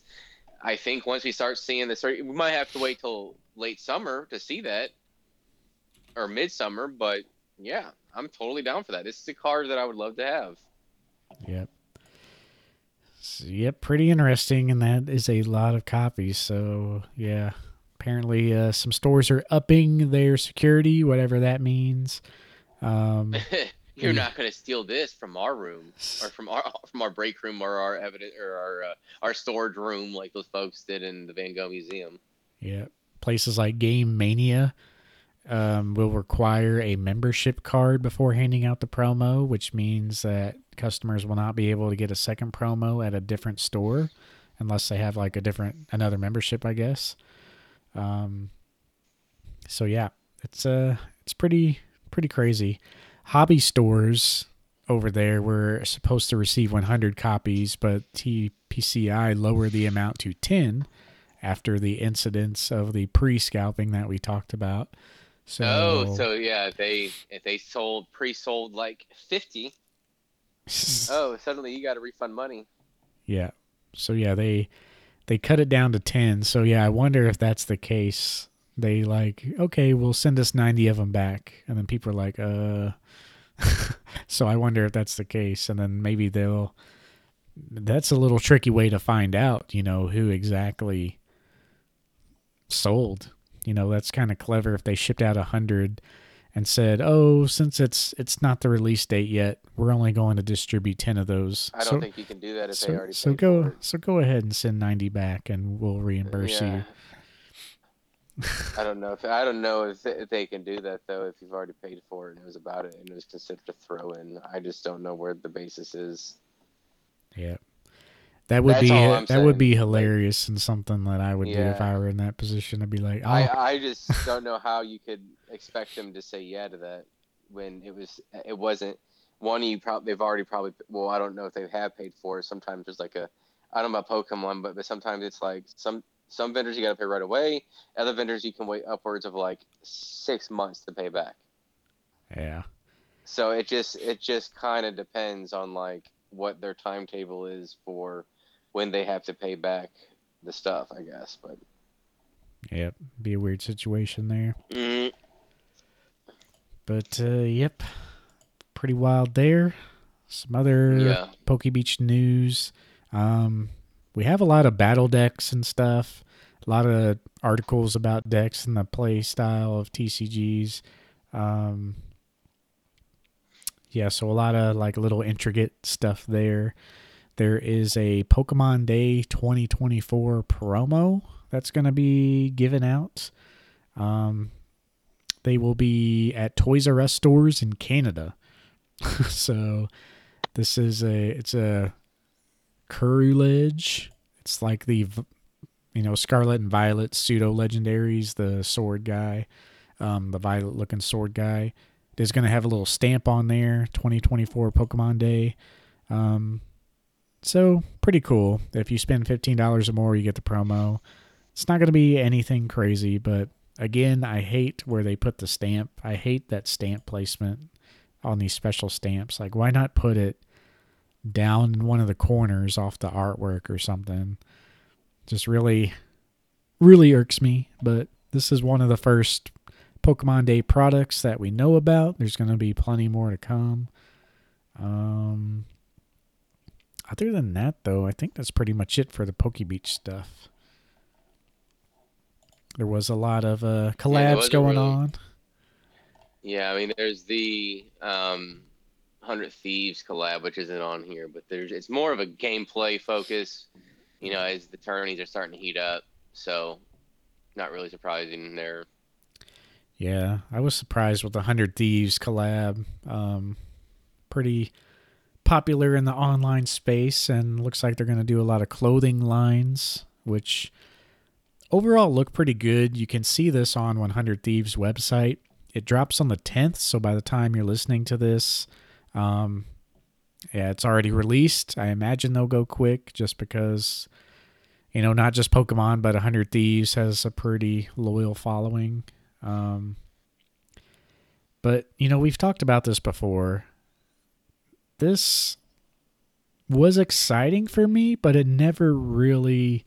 [SPEAKER 2] I think once we start seeing this, we might have to wait till late summer to see that or midsummer, but yeah, I'm totally down for that. This is a car that I would love to have.
[SPEAKER 1] Yep. So, yep, pretty interesting, and that is a lot of copies. So yeah, apparently uh, some stores are upping their security, whatever that means. Um,
[SPEAKER 2] You're yeah. not going to steal this from our room or from our from our break room or our evidence or our uh, our storage room like those folks did in the Van Gogh Museum.
[SPEAKER 1] Yeah, places like Game Mania um, will require a membership card before handing out the promo, which means that customers will not be able to get a second promo at a different store unless they have like a different another membership, I guess. Um, so yeah, it's uh it's pretty pretty crazy. Hobby stores over there were supposed to receive 100 copies, but TPCI lowered the amount to 10 after the incidents of the pre-scalping that we talked about.
[SPEAKER 2] So Oh, so yeah, they if they sold pre-sold like 50, oh, suddenly you got to refund money.
[SPEAKER 1] Yeah. So yeah, they they cut it down to 10. So yeah, I wonder if that's the case. They like, okay, we'll send us 90 of them back. And then people are like, uh so I wonder if that's the case and then maybe they'll that's a little tricky way to find out, you know, who exactly sold you know, that's kind of clever if they shipped out a hundred and said, "Oh, since it's it's not the release date yet, we're only going to distribute ten of those."
[SPEAKER 2] I don't so, think you can do that if
[SPEAKER 1] so,
[SPEAKER 2] they already.
[SPEAKER 1] So go so go ahead and send ninety back, and we'll reimburse yeah.
[SPEAKER 2] you. I don't know if I don't know if, if they can do that though. If you've already paid for it and it was about it and it was considered a throw in, I just don't know where the basis is.
[SPEAKER 1] Yeah. That would That's be that saying. would be hilarious and something that I would yeah. do if I were in that position to be like, oh.
[SPEAKER 2] I I just don't know how you could expect them to say yeah to that when it was it wasn't one you probably they've already probably well I don't know if they have paid for it. Sometimes there's like a I don't know about Pokemon, but but sometimes it's like some some vendors you got to pay right away. Other vendors you can wait upwards of like six months to pay back.
[SPEAKER 1] Yeah.
[SPEAKER 2] So it just it just kind of depends on like what their timetable is for when they have to pay back the stuff, I guess. But
[SPEAKER 1] yep, be a weird situation there.
[SPEAKER 2] Mm-hmm.
[SPEAKER 1] But uh, yep, pretty wild there. Some other yeah. Poke Beach news. Um, we have a lot of battle decks and stuff. A lot of articles about decks and the play style of TCGs. Um, yeah, so a lot of like little intricate stuff there. There is a Pokemon Day 2024 promo that's going to be given out. Um, they will be at Toys R Us stores in Canada. so this is a it's a Courage. It's like the you know, Scarlet and Violet pseudo legendaries, the sword guy, um, the violet looking sword guy. Is going to have a little stamp on there, 2024 Pokemon Day. Um, so pretty cool. If you spend $15 or more, you get the promo. It's not going to be anything crazy, but again, I hate where they put the stamp. I hate that stamp placement on these special stamps. Like, why not put it down in one of the corners off the artwork or something? Just really, really irks me. But this is one of the first Pokemon Day products that we know about. There's going to be plenty more to come. Um, other than that, though, I think that's pretty much it for the Pokebeach stuff. There was a lot of uh, collabs
[SPEAKER 2] wasn't
[SPEAKER 1] going
[SPEAKER 2] really-
[SPEAKER 1] on.
[SPEAKER 2] Yeah, I mean, there's the um, Hundred Thieves collab, which isn't on here, but there's it's more of a gameplay focus. You know, as the tourneys are starting to heat up, so not really surprising there.
[SPEAKER 1] Yeah, I was surprised with the Hundred Thieves collab. Um, pretty popular in the online space, and looks like they're going to do a lot of clothing lines, which overall look pretty good. You can see this on 100 Thieves website. It drops on the 10th, so by the time you're listening to this, um, yeah, it's already released. I imagine they'll go quick, just because. You know, not just Pokemon, but 100 Thieves has a pretty loyal following. Um, but you know, we've talked about this before. This was exciting for me, but it never really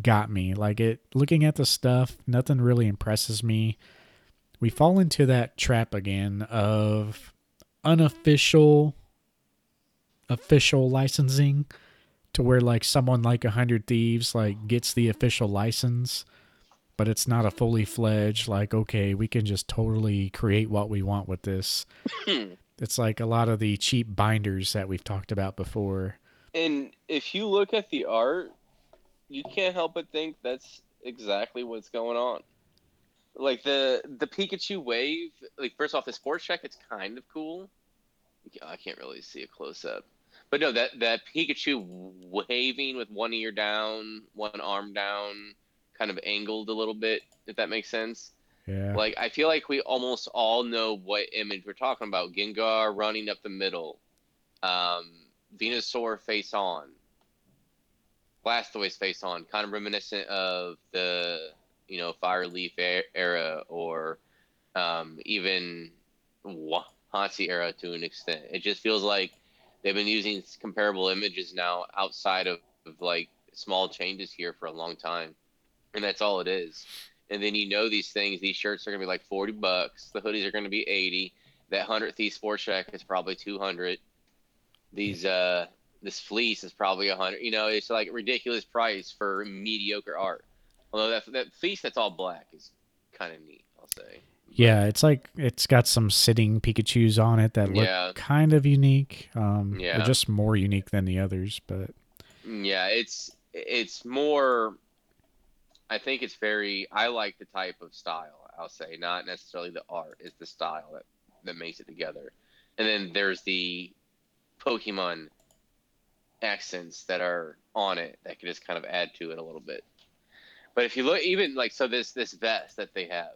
[SPEAKER 1] got me. Like it looking at the stuff, nothing really impresses me. We fall into that trap again of unofficial official licensing to where like someone like a hundred thieves like gets the official license but it's not a fully fledged like okay we can just totally create what we want with this it's like a lot of the cheap binders that we've talked about before
[SPEAKER 2] And if you look at the art, you can't help but think that's exactly what's going on. Like the the Pikachu wave, like first off, the sports check, it's kind of cool. I can't really see a close up, but no, that that Pikachu waving with one ear down, one arm down, kind of angled a little bit, if that makes sense.
[SPEAKER 1] yeah
[SPEAKER 2] Like I feel like we almost all know what image we're talking about. Gengar running up the middle, um, Venusaur face on, Blastoise face on, kind of reminiscent of the you know Fire Leaf e- era or um, even Hansi era to an extent. It just feels like they've been using comparable images now outside of, of like small changes here for a long time, and that's all it is and then you know these things these shirts are going to be like 40 bucks the hoodies are going to be 80 that 100 thief sports check is probably 200 these uh this fleece is probably 100 you know it's like a ridiculous price for mediocre art although that that fleece that's all black is kind of neat i'll say
[SPEAKER 1] yeah it's like it's got some sitting pikachus on it that look
[SPEAKER 2] Yeah.
[SPEAKER 1] kind of unique um
[SPEAKER 2] Yeah.
[SPEAKER 1] they're just more unique than the others but
[SPEAKER 2] yeah it's it's more i think it's very i like the type of style i'll say not necessarily the art it's the style that that makes it together and then there's the pokemon accents that are on it that can just kind of add to it a little bit but if you look even like so this this vest that they have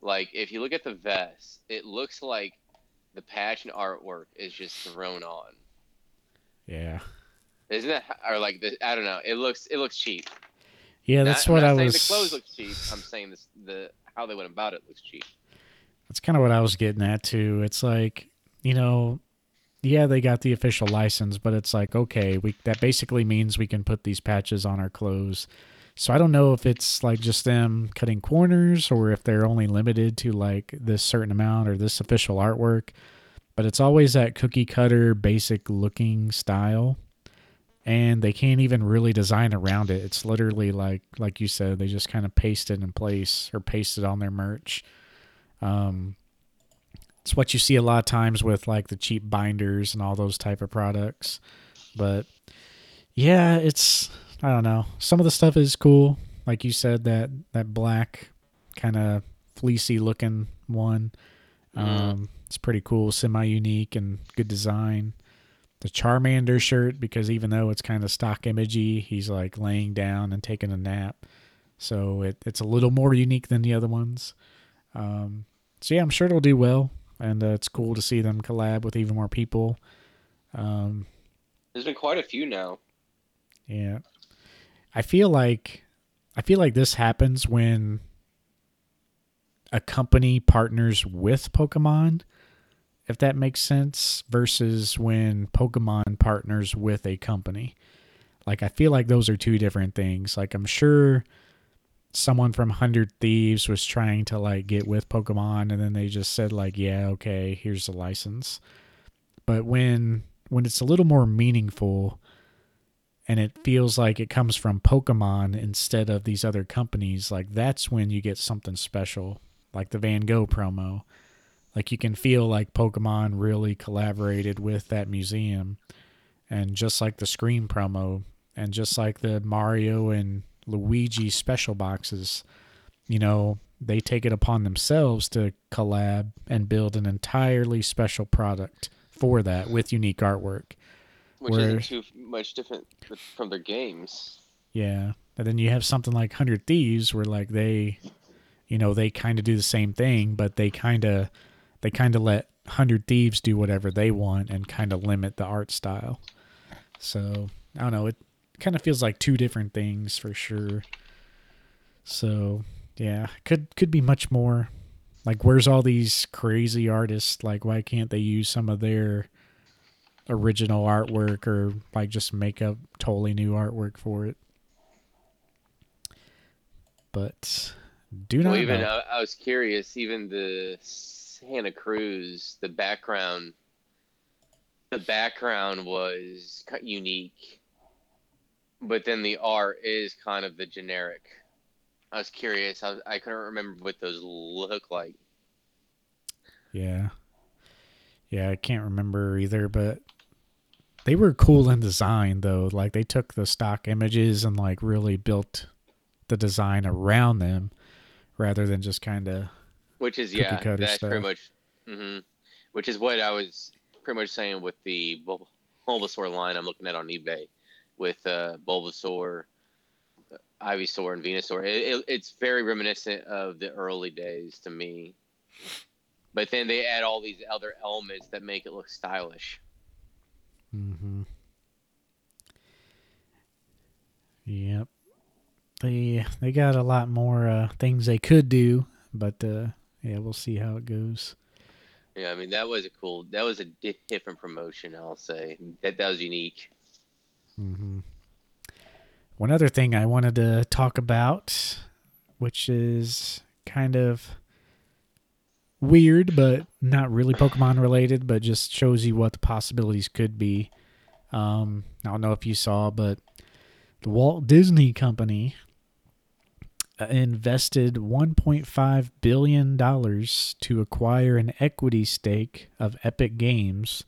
[SPEAKER 2] like if you look at the vest it looks like the patch and artwork is just thrown on
[SPEAKER 1] yeah
[SPEAKER 2] isn't that or like the, I don't know? It looks it looks cheap.
[SPEAKER 1] yeah
[SPEAKER 2] Not-
[SPEAKER 1] that's
[SPEAKER 2] I'm
[SPEAKER 1] what
[SPEAKER 2] not
[SPEAKER 1] i was
[SPEAKER 2] The clothes look cheap. I'm saying this the how they went about it looks cheap.
[SPEAKER 1] That's kind of what I was getting at too. It's like, you know, yeah, they got the official license, but it's like, okay, we that basically means we can put these patches on our clothes. So I don't know if it's like just them cutting corners or if they're only limited to like this certain amount or this official artwork. But it's always that cookie cutter basic looking style. And they can't even really design around it. It's literally like like you said, they just kind of paste it in place or paste it on their merch. Um, it's what you see a lot of times with like the cheap binders and all those type of products. But yeah, it's I don't know. Some of the stuff is cool, like you said that that black kind of fleecy looking one.
[SPEAKER 2] Mhm.
[SPEAKER 1] Um, it's pretty cool, semi unique and good design. the Charmander shirt because even though it's kind of stock imagey, he's like laying down and taking a nap. So it, it's a little more unique than the other ones. Um, so yeah, I'm sure it'll do well, and uh, it's cool to see them collab with even more people. Um,
[SPEAKER 2] There's been quite a few now.
[SPEAKER 1] yeah, I feel like I feel like this happens when a company partners with Pokemon, if that makes sense, versus when Pokemon partners with a company. Like I feel like those are two different things. Like I'm sure someone from 100 Thieves was trying to like get with Pokemon and then they just said like, "Yeah, okay, here's the license." But when when it's a little more meaningful and it feels like it comes from Pokemon instead of these other companies, like that's when you get something special, like the Van Gogh promo. Like you can feel like Pokemon really collaborated with that museum. And just like the Scream promo, and just like the Mario and Luigi special boxes, you know, they take it upon themselves to collab and build an entirely special product for that with unique artwork.
[SPEAKER 2] Which
[SPEAKER 1] Where-
[SPEAKER 2] isn't too much different from their games.
[SPEAKER 1] Yeah. And then you have something like 100 Thieves where like they you know, they kind of do the same thing, but they kind of they kind of let 100 Thieves do whatever they want and kind of limit the art style. So, I don't know, it kind of feels like two different things for sure. So, yeah, could could be much more like where's all these crazy artists like why can't they use some of their original artwork or like just make up totally new artwork for it. But do not
[SPEAKER 2] Well, even. I, I was curious. Even the Santa Cruz, the background, the background was unique, but then the art is kind of the generic. I was curious. I, was, I couldn't remember what those look like.
[SPEAKER 1] Yeah. Yeah, I can't remember either, but they were cool in design though. Like they took the stock images and like really built the design around them rather than just kind of
[SPEAKER 2] Which is yeah, that's
[SPEAKER 1] stuff.
[SPEAKER 2] pretty much. hmm Which is what I was pretty much saying with the Bul- Bulbasaur line I'm looking at on eBay, with uh, Bulbasaur, uh, Ivysaur, and Venusaur. It, it, it's very reminiscent of the early days to me. But then they add all these other elements that make it look stylish.
[SPEAKER 1] Mm-hmm. Yep. They they got a lot more uh, things they could do, but uh, yeah, we'll see how it goes.
[SPEAKER 2] Yeah, I mean that was a cool. That was a di- different promotion. I'll say that that was unique.
[SPEAKER 1] hmm One other thing I wanted to talk about, which is kind of weird, but not really Pokemon related, but just shows you what the possibilities could be. Um, I don't know if you saw, but the Walt Disney Company uh, invested 1.5 billion dollars to acquire an equity stake of Epic Games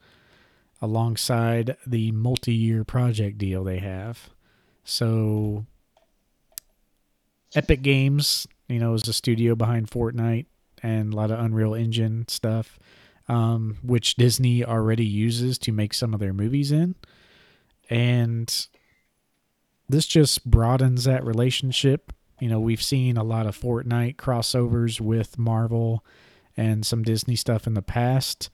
[SPEAKER 1] alongside the multi-year project deal they have. So Epic Games, you know, is the studio behind Fortnite and a lot of Unreal Engine stuff, um, which Disney already uses to make some of their movies in. And this just broadens that relationship. You know, we've seen a lot of Fortnite crossovers with Marvel and some Disney stuff in the past.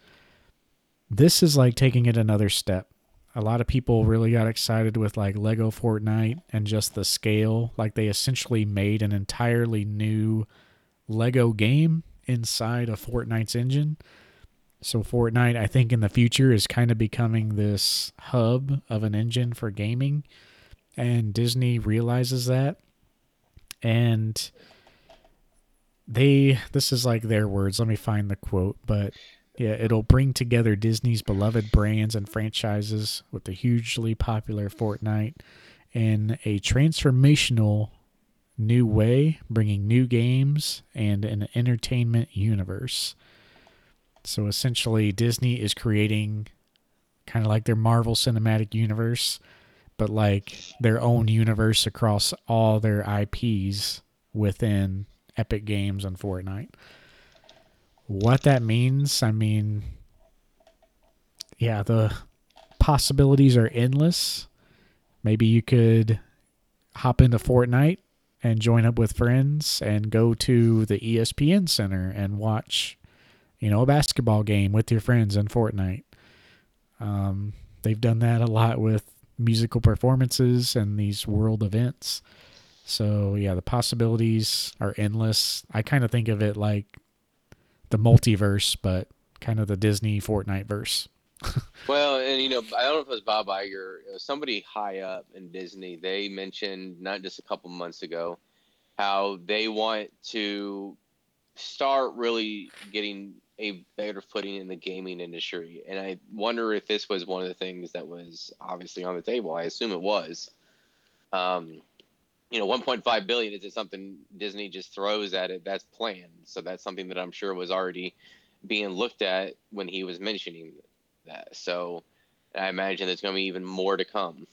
[SPEAKER 1] This is like taking it another step. A lot of people really got excited with like Lego Fortnite and just the scale. Like they essentially made an entirely new Lego game inside of Fortnite's engine. So Fortnite, I think in the future is kind of becoming this hub of an engine for gaming and Disney realizes that and they this is like their words. Let me find the quote, but yeah, it'll bring together Disney's beloved brands and franchises with the hugely popular Fortnite in a transformational new way, bringing new games and an entertainment universe. So essentially, Disney is creating kind of like their Marvel Cinematic Universe, but like their own universe across all their IPs within Epic Games and Fortnite. What that means, I mean, yeah, the possibilities are endless. Maybe you could hop into Fortnite and join up with friends and go to the ESPN Center and watch, you know, a basketball game with your friends in Fortnite. Um, they've done that a lot with musical performances and these world events. So yeah, the possibilities are endless. I kind of think of it like the multiverse, but kind of the Disney Fortnite verse.
[SPEAKER 2] well, and you know, I don't know if it was Bob Iger, was somebody high up in Disney. They mentioned not just a couple months ago how they want to start really getting a better footing in the gaming industry. And I wonder if this was one of the things that was obviously on the table. I assume it was. Um, you know, 1.5 billion is it something Disney just throws at it? That's planned. So that's something that I'm sure was already being looked at when he was mentioning. That so I imagine there's going to be even more to come.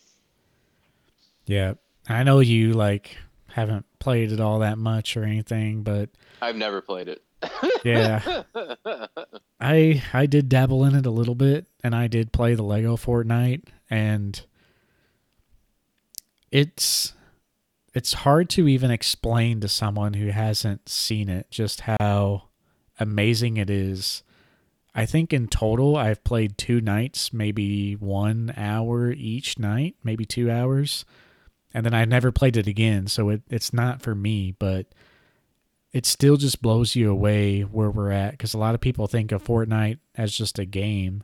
[SPEAKER 1] Yeah. I know you like haven't played it all that much or anything, but
[SPEAKER 2] I've never played it.
[SPEAKER 1] yeah. I I did dabble in it a little bit and I did play the Lego Fortnite and it's it's hard to even explain to someone who hasn't seen it just how amazing it is. I think in total I've played two nights, maybe 1 hour each night, maybe 2 hours. And then I never played it again, so it, it's not for me, but it still just blows you away where we're at because a lot of people think of Fortnite as just a game,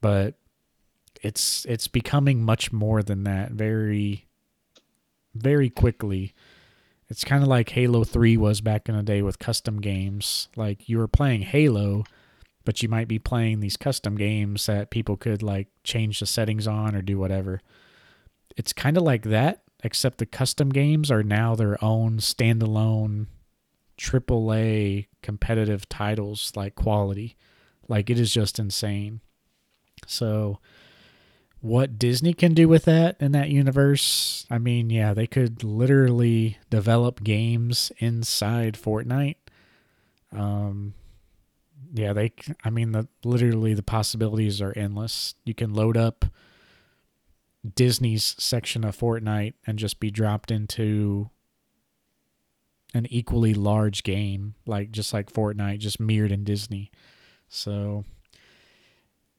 [SPEAKER 1] but it's it's becoming much more than that very very quickly. It's kind of like Halo 3 was back in the day with custom games. Like you were playing Halo, but you might be playing these custom games that people could like change the settings on or do whatever. It's kind of like that, except the custom games are now their own standalone AAA competitive titles like quality. Like it is just insane. So what Disney can do with that in that universe, I mean, yeah, they could literally develop games inside Fortnite. Um yeah, they I mean the literally the possibilities are endless. You can load up Disney's section of Fortnite and just be dropped into an equally large game, like just like Fortnite, just mirrored in Disney. So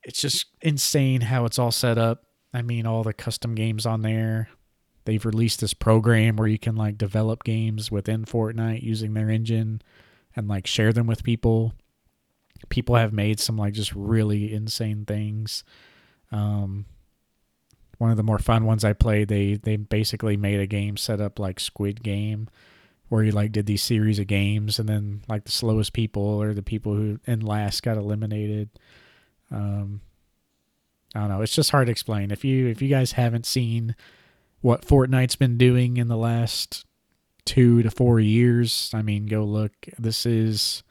[SPEAKER 1] it's just insane how it's all set up. I mean, all the custom games on there. They've released this program where you can like develop games within Fortnite using their engine and like share them with people. People have made some like just really insane things. Um, one of the more fun ones I played, they they basically made a game set up like Squid Game, where you like did these series of games and then like the slowest people or the people who in last got eliminated. Um i don't know. It's just hard to explain. If you if you guys haven't seen what fortnite's been doing in the last two to four years i mean go look. This is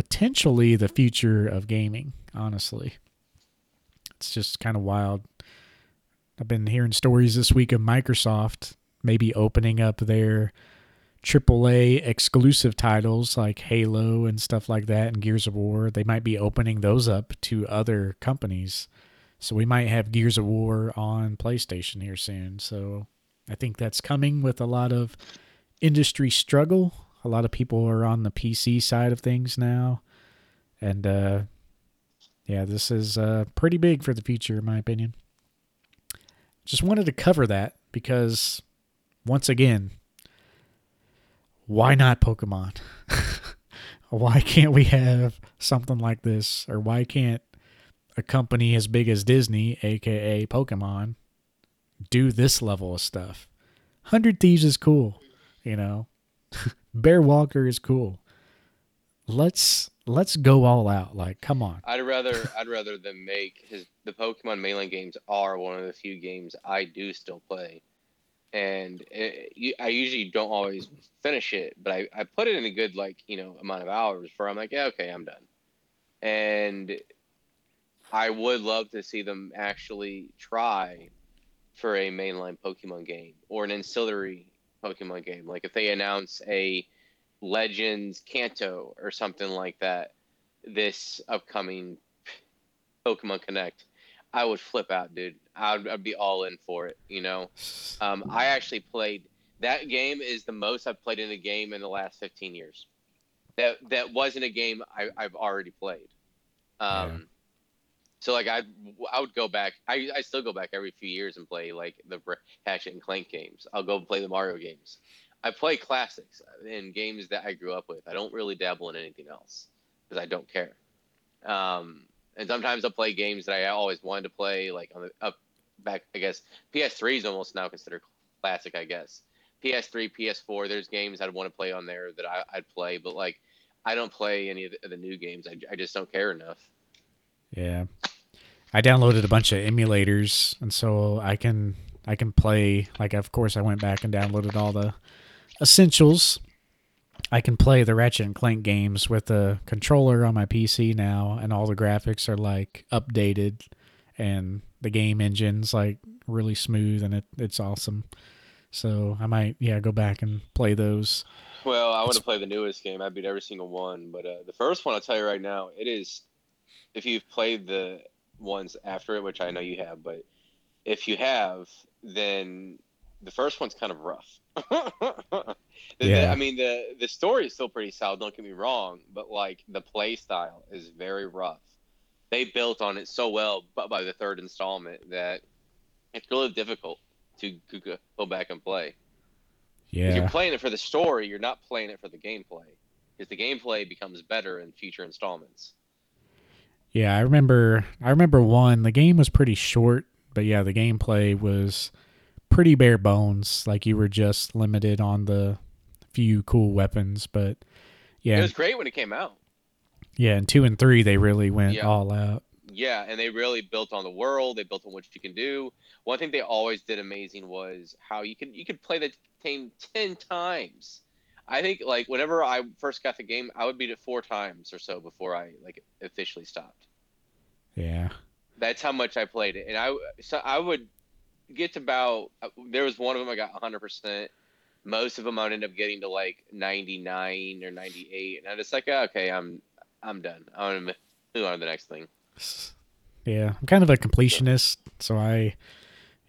[SPEAKER 1] potentially the future of gaming honestly it's just kind of wild i've been hearing stories this week of microsoft maybe opening up their AAA exclusive titles like Halo and stuff like that and Gears of War, they might be opening those up to other companies. So we might have Gears of War on PlayStation here soon. So I think that's coming with a lot of industry struggle. A lot of people are on the PC side of things now. And uh, yeah, this is uh, pretty big for the future, in my opinion. Just wanted to cover that because, once again, why not Pokemon? why can't we have something like this? Or why can't a company as big as Disney, aka Pokemon, do this level of stuff? Hundred Thieves is cool, you know. Bear Walker is cool. Let's let's go all out. Like, come on.
[SPEAKER 2] I'd rather I'd rather them make his the Pokemon mainline games are one of the few games I do still play and eh, it, I usually don't always finish it, but I, I put it in a good like you know amount of hours where I'm like, yeah, okay, I'm done. And I would love to see them actually try for a mainline Pokemon game or an ancillary Pokemon game. Like if they announce a Legends Kanto or something like that this upcoming Pokemon Connect, I would flip out, dude. I'd, I'd be all in for it. You know, um, I actually played that game is the most I've played in a game in the last 15 years. That that wasn't a game I, I've already played. Um. So like I I would go back. I, I still go back every few years and play like the Ratchet and Clank games. I'll go play the Mario games. I play classics in games that I grew up with. I don't really dabble in anything else because I don't care. Um, and sometimes I'll play games that I always wanted to play, like on the up back. I guess PS3 is almost now considered classic. I guess PS3, PS4. There's games I'd want to play on there that I, would play, but like I don't play any of the, of the new games. I, I just don't care enough.
[SPEAKER 1] Yeah, I downloaded a bunch of emulators, and so I can I can play. Like, of course, I went back and downloaded all the essentials. I can play the Ratchet and Clank games with the controller on my PC now, and all the graphics are like updated, and the game engine's like really smooth, and it, it's awesome. So I might, yeah, go back and play those.
[SPEAKER 2] Well, I want to play the newest game. I beat every single one, but uh, the first one, I'll tell you right now, it is. If you've played the ones after it, which I know you have, but if you have, then the first one's kind of rough. yeah. The, I mean, the the story is still pretty solid. Don't get me wrong, but like the play style is very rough. They built on it so well, but by the third installment, that it's really difficult to go back and play. Yeah. You're playing it for the story, you're not playing it for the gameplay, because the gameplay becomes better in future installments.
[SPEAKER 1] Yeah, I remember. I remember one. The game was pretty short, but yeah, the gameplay was pretty bare bones. Like you were just limited on the few cool weapons, but yeah,
[SPEAKER 2] it was great when it came out.
[SPEAKER 1] Yeah, and two and three they really went yeah. all out.
[SPEAKER 2] Yeah, and they really built on the world. They built on what you can do. One thing they always did amazing was how you could you could play the game ten times. I think like whenever I first got the game, I would beat it four times or so before I like officially stopped.
[SPEAKER 1] Yeah.
[SPEAKER 2] That's how much I played it, and I so I would get to about there was one of them I got 100 percent most of them I end up getting to like 99 or 98, and I'm just like, oh, okay, I'm I'm done. I want to move on to the next thing.
[SPEAKER 1] Yeah, I'm kind of a completionist, so I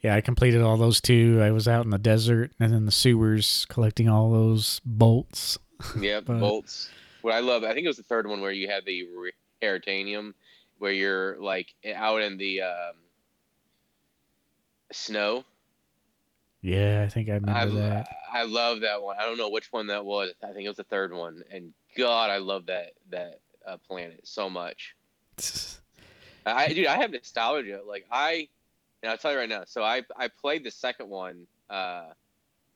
[SPEAKER 1] yeah, I completed all those too. I was out in the desert and in the sewers collecting all those bolts.
[SPEAKER 2] Yeah, but, bolts. What I love, I think it was the third one where you had the Raritanium, where you're like out in the um, snow
[SPEAKER 1] yeah, I think I remember I, that.
[SPEAKER 2] I love that one. I don't know which one that was. I think it was the third one. And God, I love that that uh, planet so much. I dude, I have nostalgia. Like I, and I'll tell you right now. So I I played the second one. Uh,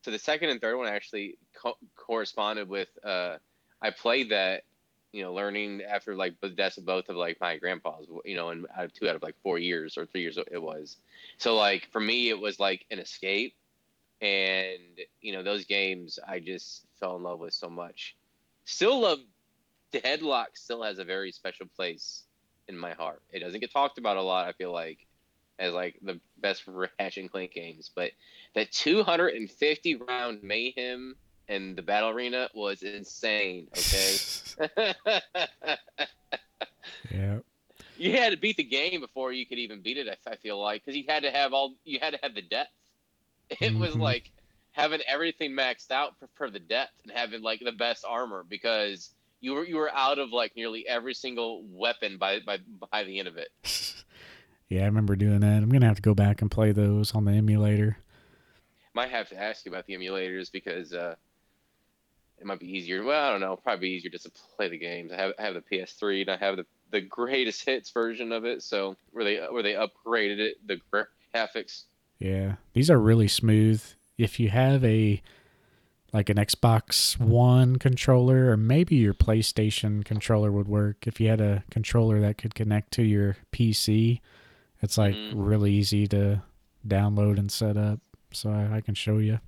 [SPEAKER 2] so the second and third one actually co- corresponded with. Uh, I played that, you know, learning after like the deaths of both of like my grandpas. You know, and out of two out of like four years or three years it was. So like for me, it was like an escape and you know those games I just fell in love with so much. Still love Deadlock. Still has a very special place in my heart. It doesn't get talked about a lot. I feel like as like the best Ratchet and Clank games, but that 250 round mayhem in the battle arena was insane. Okay.
[SPEAKER 1] yeah.
[SPEAKER 2] You had to beat the game before you could even beat it. I feel like because you had to have all you had to have the depth it mm-hmm. was like having everything maxed out for, for the depth and having like the best armor because you were you were out of like nearly every single weapon by by by the end of it.
[SPEAKER 1] yeah, I remember doing that. I'm gonna have to go back and play those on the emulator.
[SPEAKER 2] Might have to ask you about the emulators because uh, it might be easier. Well, I don't know. Probably easier just to play the games. I have I have the PS3 and I have the the greatest hits version of it. So where they where they upgraded it, the graphics
[SPEAKER 1] yeah, these are really smooth. If you have a like an Xbox One controller or maybe your PlayStation controller would work. If you had a controller that could connect to your PC, it's like mm-hmm. really easy to download and set up. So I, I can show you.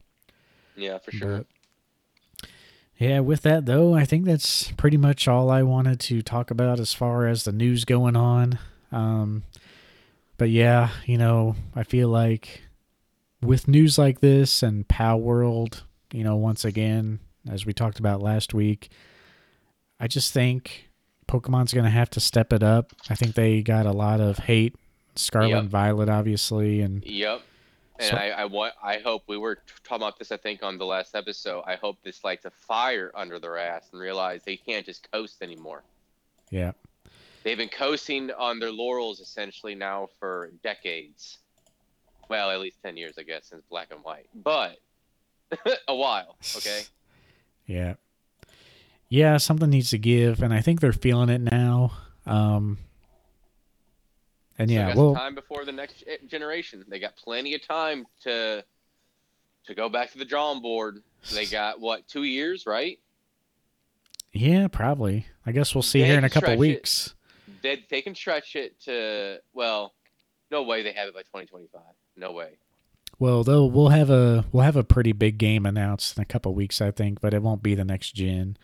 [SPEAKER 2] Yeah, for sure.
[SPEAKER 1] But, yeah, with that though, I think that's pretty much all I wanted to talk about as far as the news going on. Um, but yeah, you know, I feel like with news like this and Palworld, you know, once again, as we talked about last week, I just think Pokemon's going to have to step it up. I think they got a lot of hate Scarlet
[SPEAKER 2] Yep.
[SPEAKER 1] and Violet, obviously, and
[SPEAKER 2] Yep. And
[SPEAKER 1] So-
[SPEAKER 2] I, I want, I hope we were talking about this. I think on the last episode. I hope this lights a fire under their ass and realize they can't just coast anymore.
[SPEAKER 1] yeah,
[SPEAKER 2] They've been coasting on their laurels essentially now for decades. Well, at least ten years, I guess, since Black and White, but a while. Okay.
[SPEAKER 1] yeah, yeah. Something needs to give, and I think they're feeling it now. Um, and yeah, well,
[SPEAKER 2] time before the next generation. They got plenty of time to to go back to the drawing board. They got what two years, right?
[SPEAKER 1] yeah, probably. I guess we'll see
[SPEAKER 2] They
[SPEAKER 1] here in a couple
[SPEAKER 2] it.
[SPEAKER 1] weeks.
[SPEAKER 2] They they can stretch it to well, no way they have it by 2025. No way.
[SPEAKER 1] Well, though we'll have a we'll have a pretty big game announced in a couple weeks, I think, but it won't be the next gen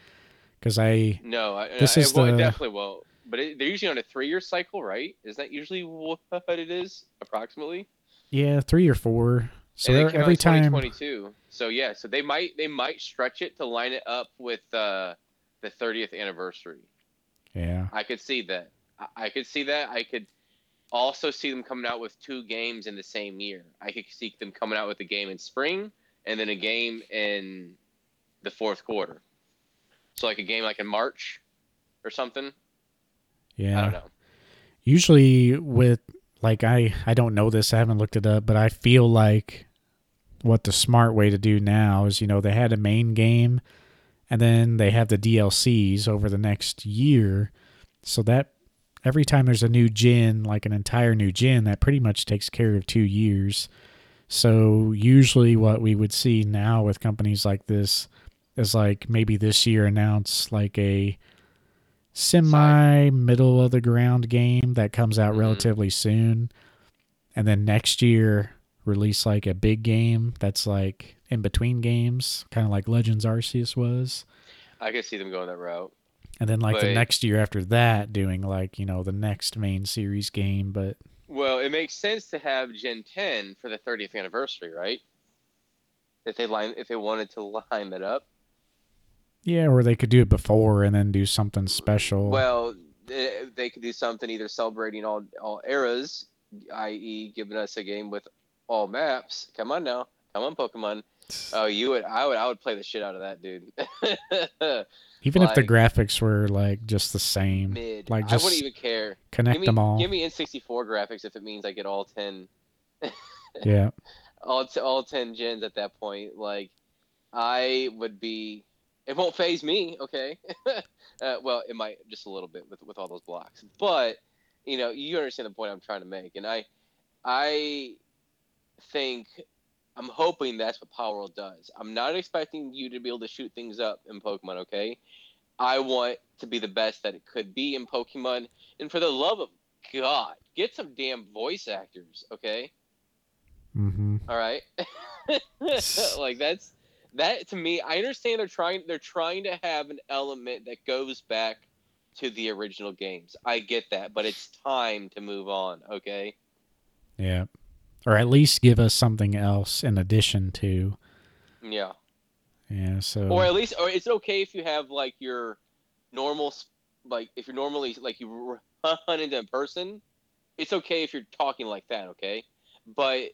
[SPEAKER 1] because I
[SPEAKER 2] No, I,
[SPEAKER 1] This
[SPEAKER 2] I,
[SPEAKER 1] is
[SPEAKER 2] well, it
[SPEAKER 1] the-
[SPEAKER 2] definitely will. But it, they're usually on a three-year cycle, right? Is that usually what it is, approximately?
[SPEAKER 1] yeah three or four. So
[SPEAKER 2] and
[SPEAKER 1] they're-
[SPEAKER 2] came out
[SPEAKER 1] every time,
[SPEAKER 2] 2022. So yeah, so they might they might stretch it to line it up with uh, the 30th anniversary.
[SPEAKER 1] yeah,
[SPEAKER 2] I could see that. I, I could see that. I could also see them coming out with two games in the same year. I could see them coming out with a game in spring and then a game in the fourth quarter. So like a game like in March or something.
[SPEAKER 1] Yeah.
[SPEAKER 2] I don't know.
[SPEAKER 1] usually with like I I don't know this, I haven't looked it up, but I feel like what the smart way to do now is, you know, they had a main game and then they have the DLCs over the next year. So that every time there's a new gen, like an entire new gen, that pretty much takes care of 2 years. So usually what we would see now with companies like this is like maybe this year announce like a semi middle of the ground game that comes out
[SPEAKER 2] Mhm.
[SPEAKER 1] relatively soon and then next year release like a big game that's like in between games kind of like legends arceus was
[SPEAKER 2] I could see them going that route.
[SPEAKER 1] and then like the next year after that doing like you know the next main series game but
[SPEAKER 2] Well, it makes sense to have Gen 10 for the 30th anniversary, right? If they line if they wanted to line that up.
[SPEAKER 1] Yeah or they could do it before and then do something special
[SPEAKER 2] Well, they, could do something either celebrating all all eras, i.e., giving us a game with all maps. Come on now, come on, Pokemon. Oh, you would, I would, I would play the shit out of that, dude.
[SPEAKER 1] even if the graphics were like just the same
[SPEAKER 2] Mid,
[SPEAKER 1] Like,
[SPEAKER 2] I
[SPEAKER 1] just
[SPEAKER 2] wouldn't even care.
[SPEAKER 1] connect
[SPEAKER 2] Give me,
[SPEAKER 1] them all
[SPEAKER 2] give me N64 graphics if it means I get all ten,
[SPEAKER 1] yeah
[SPEAKER 2] all t- all ten gens at that point. Like, I would be. It won't phase me, okay? uh, well, it might just a little bit with with all those blocks, but you know, you understand the point I'm trying to make, and I, I think I'm hoping that's what Palworld does. I'm not expecting you to be able to shoot things up in Pokemon, okay? I want to be the best that it could be in Pokemon, and for the love of God, get some damn voice actors, okay?
[SPEAKER 1] mm-hmm
[SPEAKER 2] All right. like that's that to me. I understand they're trying they're trying to have an element that goes back to the original games. I get that, but it's time to move on. Okay.
[SPEAKER 1] yeah or at least give us something else in addition to
[SPEAKER 2] Yeah.
[SPEAKER 1] yeah so
[SPEAKER 2] Or at least, or it's okay if you have like your normal, like if you're normally like you run into a person. It's okay if you're talking like that. Okay. But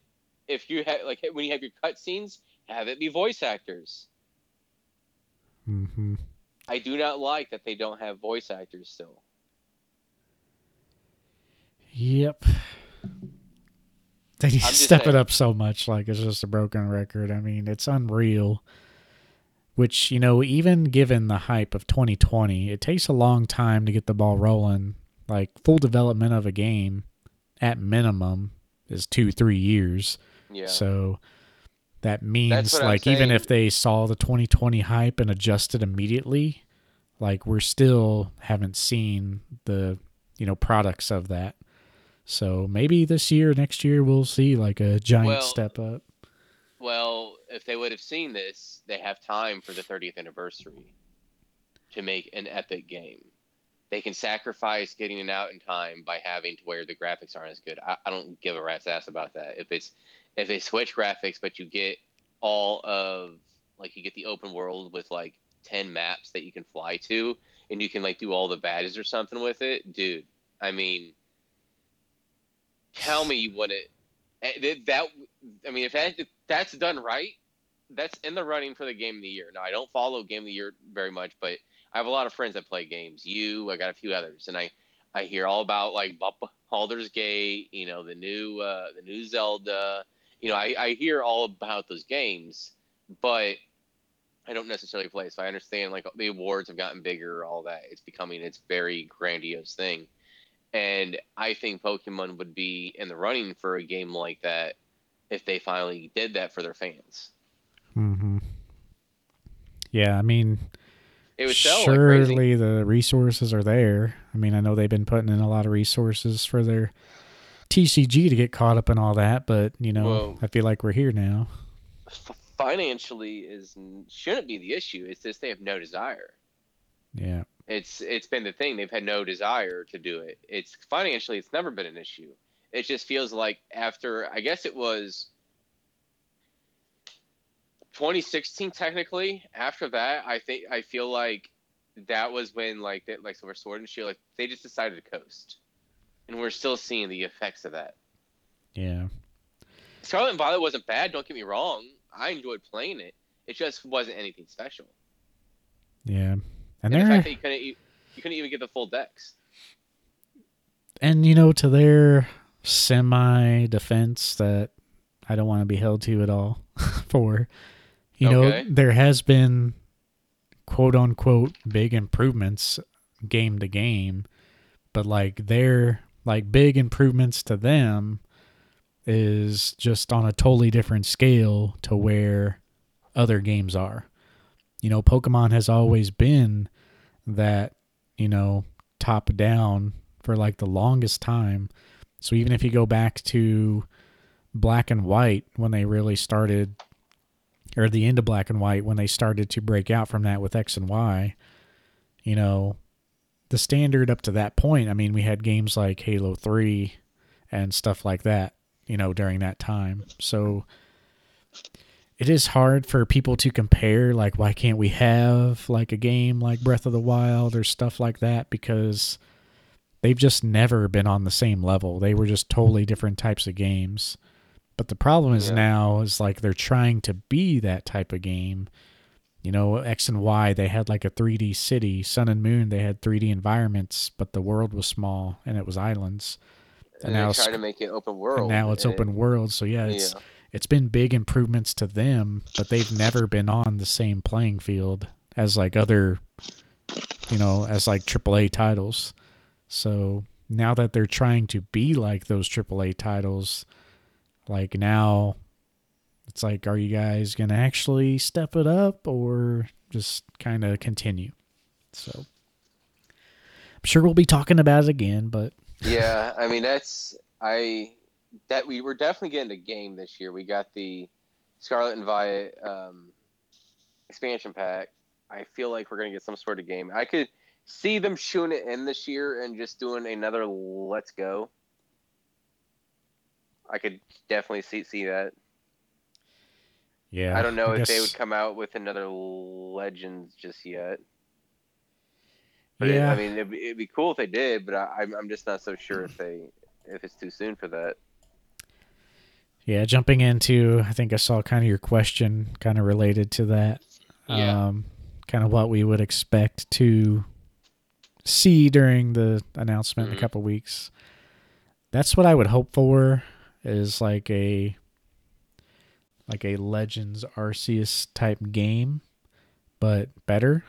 [SPEAKER 2] if you have like when you have your cutscenes, have it be voice actors.
[SPEAKER 1] Mm-hmm.
[SPEAKER 2] I do not like that they don't have voice actors still.
[SPEAKER 1] Yep. They need to step it up so much, like it's just a broken record. I mean, it's unreal. Which, you know, even given the hype of 2020, it takes a long time to get the ball rolling. Like, full development of a game, at minimum, is two, three years.
[SPEAKER 2] Yeah.
[SPEAKER 1] So that means, like, even if they saw the 2020 hype and adjusted immediately, like, we're still haven't seen the, you know, products of that. So maybe this year, next year, we'll see like a giant
[SPEAKER 2] Well,
[SPEAKER 1] step up.
[SPEAKER 2] Well, if they would have seen this, they have time for the 30th anniversary to make an epic game. They can sacrifice getting it out in time by having to where the graphics aren't as good. I, I don't give a rat's ass about that. If it's if they switch graphics, but you get all of like you get the open world with like 10 maps that you can fly to, and you can like do all the badges or something with it, dude. I mean, tell me you wouldn't. Eh, that I mean, if, that, if that's done right, that's in the running for the game of the year. Now, I don't follow game of the year very much, but I have a lot of friends that play games. You, I got a few others, and I I hear all about like Baldur's Gate, you know, the new uh, the new Zelda. You know, I, I hear all about those games, but I don't necessarily play. So I understand like the awards have gotten bigger, all that. It's becoming its very grandiose thing. And I think Pokemon would be in the running for a game like that if they finally did that for their fans.
[SPEAKER 1] Mm-hmm. Yeah, I mean,
[SPEAKER 2] it would sell
[SPEAKER 1] surely like the resources are there. I mean, I know they've been putting in a lot of resources for their TCG to get caught up in all that, but you know, well, I feel like we're here now.
[SPEAKER 2] Financially, is shouldn't be the issue. It's just they have no desire.
[SPEAKER 1] Yeah,
[SPEAKER 2] it's it's been the thing. They've had no desire to do it. It's financially, it's never been an issue. It just feels like after I guess it was 2016 technically. After that, I think I feel like that was when like that like Silver Sword and Shield like they just decided to coast, and we're still seeing the effects of that.
[SPEAKER 1] Yeah.
[SPEAKER 2] Scarlet and Violet wasn't bad. Don't get me wrong. I enjoyed playing it. It just wasn't anything special.
[SPEAKER 1] Yeah, and,
[SPEAKER 2] and the fact that you couldn't you, you couldn't even get the full decks.
[SPEAKER 1] And you know, to their semi defense, that I don't want to be held to at all for. You okay. know, there has been quote unquote big improvements game to game, but like their like big improvements to them is just on a totally different scale to where other games are. You know, Pokemon has always been that, you know, top down for like the longest time. So even if you go back to black and white when they really started or the end of black and white when they started to break out from that with X and Y, you know, the standard up to that point, I mean, we had games like Halo 3 and stuff like that, you know, during that time. So it is hard for people to compare like why can't we have like a game like Breath of the Wild or stuff like that because they've just never been on the same level. They were just totally different types of games. But the problem is yeah. now is like they're trying to be that type of game. You know, X and Y, they had like a 3D city. Sun and Moon, they had 3D environments, but the world was small and it was islands.
[SPEAKER 2] And, and now try to make it open world.
[SPEAKER 1] now it's open world. So yeah, it's yeah. it's been big improvements to them, but they've never been on the same playing field as like other, you know, as like AAA titles. So now that they're trying to be like those AAA titles, like now, it's like, are you guys going to actually step it up or just kind of continue? So I'm sure we'll be talking about it again, but.
[SPEAKER 2] yeah, I mean, that's, I, that we were definitely getting a game this year. We got the Scarlet and Violet um, expansion pack. I feel like we're going to get some sort of game. I could see them shooting it in this year and just doing another Let's Go. I could definitely see see that.
[SPEAKER 1] Yeah.
[SPEAKER 2] I don't know I if guess... they would come out with another Legends just yet. But yeah. It, I mean, it'd, it'd, be cool if they did, but I, I'm I'm just not so sure if they if it's too soon for that.
[SPEAKER 1] Yeah, jumping into, I think I saw kind of your question, kind of related to that. Yeah. Um, kind of what we would expect to see during the announcement mm-hmm. in a mm-hmm. couple weeks. That's what I would hope for is like a like a Legends Arceus type game, but better.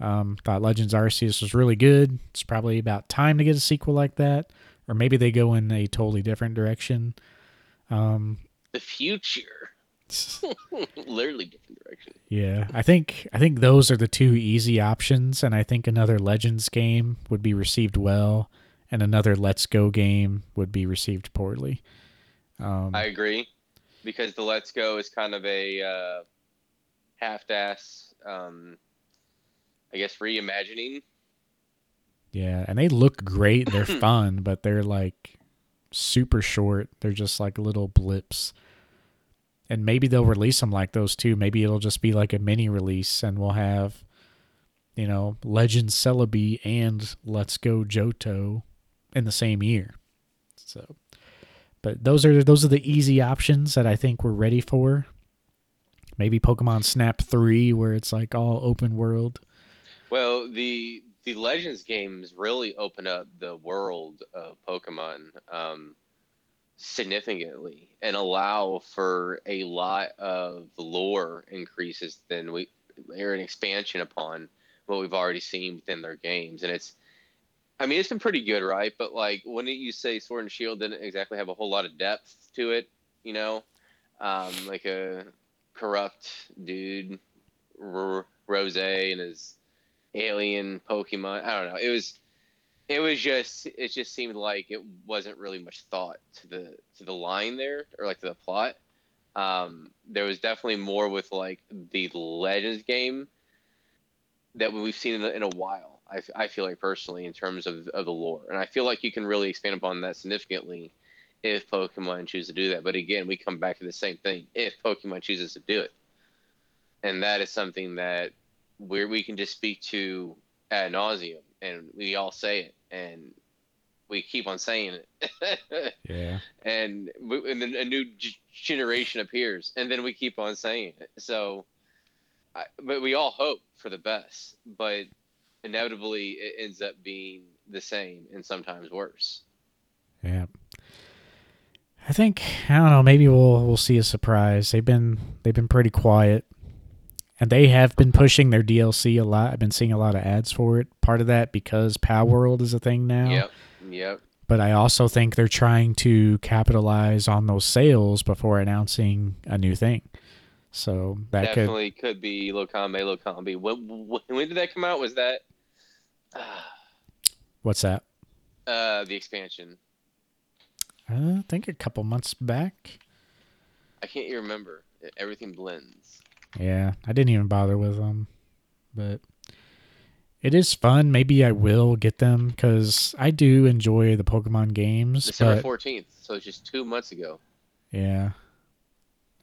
[SPEAKER 1] Um, thought Legends Arceus was really good. It's probably about time to get a sequel like that, or maybe they go in a totally different direction. Um,
[SPEAKER 2] the future, literally different direction.
[SPEAKER 1] Yeah, I think I think those are the two easy options, and I think another Legends game would be received well, and another Let's Go game would be received poorly.
[SPEAKER 2] Um, I agree, because the Let's Go is kind of a uh, half-ass, um, I guess, reimagining.
[SPEAKER 1] Yeah, and they look great. They're fun, but they're like super short. They're just like little blips. And maybe they'll release them like those too. Maybe it'll just be like a mini release, and we'll have, you know, Legend Celebi and Let's Go Johto in the same year. So But those are those are the easy options that I think we're ready for. Maybe Pokemon Snap 3 where it's like all open world.
[SPEAKER 2] Well, the the Legends games really open up the world of Pokemon um, significantly and allow for a lot of lore increases than we or an expansion upon what we've already seen within their games. And it's I mean, it's been pretty good, right? But like, wouldn't you say Sword and Shield didn't exactly have a whole lot of depth to it? You know, um, like a corrupt dude, R- Rose, and his alien Pokemon. I don't know. It was, it was just, it just seemed like it wasn't really much thought to the to the line there or like to the plot. Um, there was definitely more with like the Legends game that we've seen in in a while I, I feel like personally in terms of, of the lore. And I feel like you can really expand upon that significantly if Pokemon choose to do that. But again, we come back to the same thing if Pokemon chooses to do it. And that is something that we we can just speak to ad nauseum and we all say it and we keep on saying
[SPEAKER 1] it. yeah.
[SPEAKER 2] And, and then a new g- generation appears and then we keep on saying it. So, I, but we all hope for the best. But inevitably it ends up being the same and sometimes worse.
[SPEAKER 1] Yeah. I think I don't know, maybe we'll we'll see a surprise. They've been they've been pretty quiet. And they have been pushing their DLC a lot. I've been seeing a lot of ads for it. Part of that because Palworld is a thing now.
[SPEAKER 2] Yep. Yep.
[SPEAKER 1] But I also think they're trying to capitalize on those sales before announcing a new thing. So that
[SPEAKER 2] definitely could, could be Lokame Lokame. When, when did that come out? Was that
[SPEAKER 1] What's that?
[SPEAKER 2] Uh, the expansion.
[SPEAKER 1] Uh, I think a couple months back.
[SPEAKER 2] I can't even remember. Everything blends.
[SPEAKER 1] Yeah, I didn't even bother with them, but it is fun. Maybe I will get them because I do enjoy the Pokemon games.
[SPEAKER 2] December fourteenth, so it's just two months ago.
[SPEAKER 1] Yeah,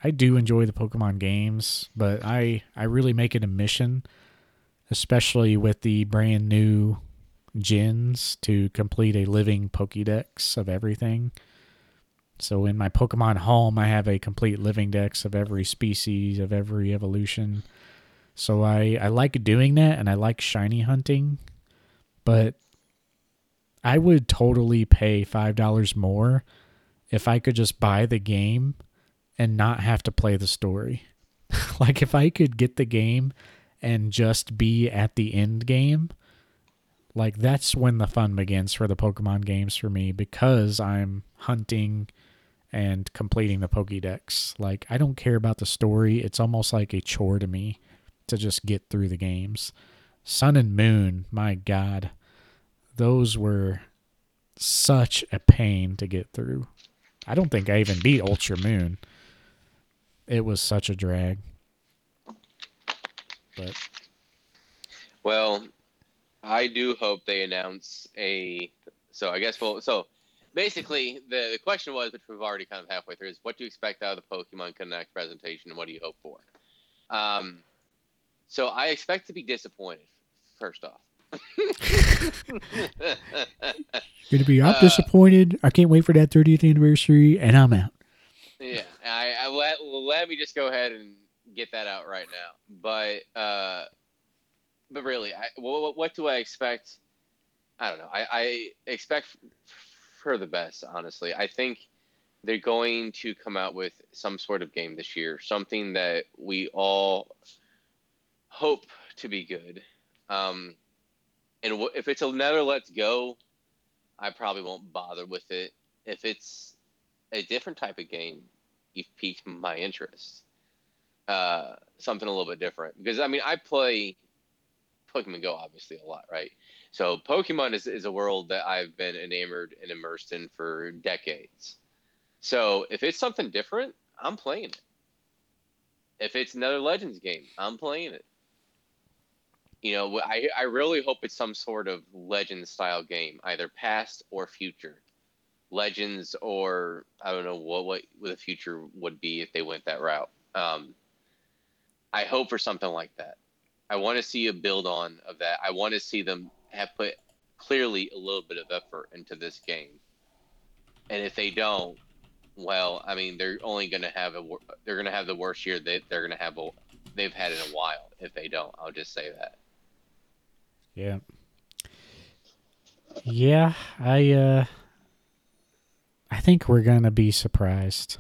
[SPEAKER 1] I do enjoy the Pokemon games, but I I really make it a mission especially with the brand new gens to complete a living Pokédex of everything. So in my Pokemon home, I have a complete living dex of every species, of every evolution. So I, I like doing that and I like shiny hunting, but I would totally pay $5 more if I could just buy the game and not have to play the story. like if I could get the game and just be at the end game, like that's when the fun begins for the Pokemon games for me because I'm hunting and completing the Pokédex. Like I don't care about the story. It's almost like a chore to me to just get through the games. Sun and Moon, my god. Those were such a pain to get through. I don't think I even beat Ultra Moon. It was such a drag. But
[SPEAKER 2] well, I do hope they announce a. So I guess well, so basically the, the question was, which we've already kind of halfway through, is what do you expect out of the Pokemon Connect presentation, and what do you hope for? Um, so I expect to be disappointed. First off.
[SPEAKER 1] Gonna be. I'm uh, disappointed. I can't wait for that 30th anniversary, and I'm out.
[SPEAKER 2] Yeah, I, I let let me just go ahead and get that out right now. But uh, but really, I, what, what do I expect? I don't know. I, I expect for the best, honestly. I think they're going to come out with some sort of game this year, something that we all hope to be good. Um, and w- if it's another Let's Go, I probably won't bother with it. If it's a different type of game, you've piqued my interest uh, something a little bit different. Because I mean, I play Pokemon Go obviously a lot, right? So Pokemon is, is a world that I've been enamored and immersed in for decades. So if it's something different, I'm playing it. If it's another Legends game, I'm playing it. You know, I, I really hope it's some sort of Legends style game, either past or future. Legends or I don't know what what the future would be if they went that route. Um, I hope for something like that. I want to see a build on of that. I want to see them have put clearly a little bit of effort into this game. And if they don't, well, I mean, they're only going to have a they're going to have the worst year that they're going to have a, they've had in a while. If they don't, I'll just say that.
[SPEAKER 1] Yeah. Yeah, I uh I think we're going to be surprised.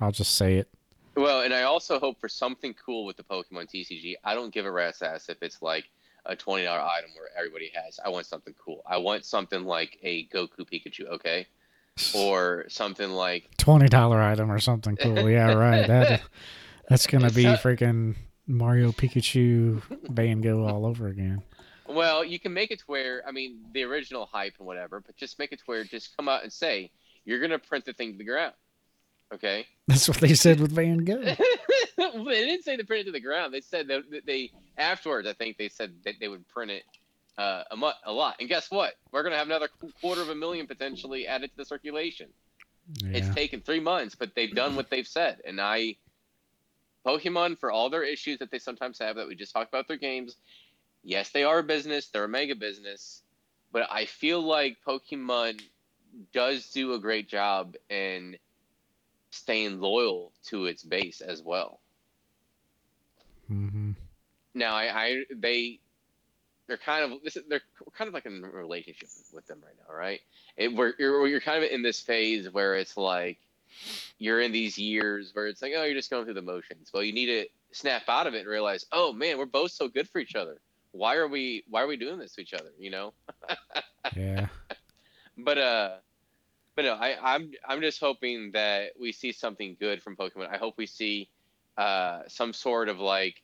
[SPEAKER 1] I'll just say it.
[SPEAKER 2] Well, and I also hope for something cool with the Pokemon TCG. I don't give a rat's ass if it's like a twenty dollar item where everybody has. I want something cool. I want something like a Goku Pikachu, okay, or something like
[SPEAKER 1] twenty dollar item or something cool. Yeah, right. That that's gonna be freaking Mario Pikachu Van Gogh all over again.
[SPEAKER 2] Well, you can make it to where I mean the original hype and whatever, but just make it to where just come out and say you're gonna print the thing to the ground. Okay.
[SPEAKER 1] That's what they said with Van Gogh.
[SPEAKER 2] they didn't say to print it to the ground. They said that they afterwards. I think they said that they would print it uh, a, mu- a lot. And guess what? We're gonna have another quarter of a million potentially added to the circulation.
[SPEAKER 1] Yeah.
[SPEAKER 2] It's taken three months, but they've done what they've said. And I, Pokemon, for all their issues that they sometimes have that we just talked about their games, yes, they are a business. They're a mega business, but I feel like Pokemon does do a great job in staying loyal to its base as well.
[SPEAKER 1] hmm
[SPEAKER 2] Now, I, I they they're kind of this is, they're kind of like in a relationship with them right now, right? It, where you're, you're kind of in this phase where it's like you're in these years where it's like, oh, you're just going through the motions. Well, you need to snap out of it and realize, oh man, we're both so good for each other. Why are we why are we doing this to each other? You know?
[SPEAKER 1] Yeah.
[SPEAKER 2] but uh but no I, i'm i'm just hoping that we see something good from pokemon i hope we see uh some sort of like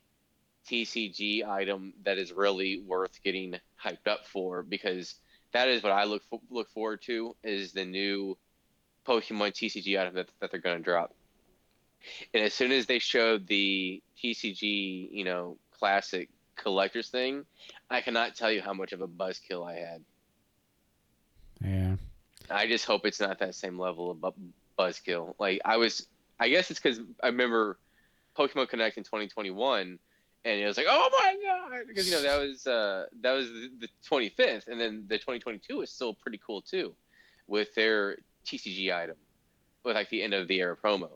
[SPEAKER 2] tcg item that is really worth getting hyped up for because that is what i look look forward to is the new pokemon tcg item that, that they're going to drop and as soon as they showed the tcg you know classic collectors thing i cannot tell you how much of a buzzkill i had. I just hope it's not that same level of bu- buzzkill. Like I was, I guess it's because I remember Pokemon Connect in 2021, and it was like, oh my god, because you know that was uh, that was the, the 25th, and then the 2022 was still pretty cool too, with their TCG item, with like the end of the era promo.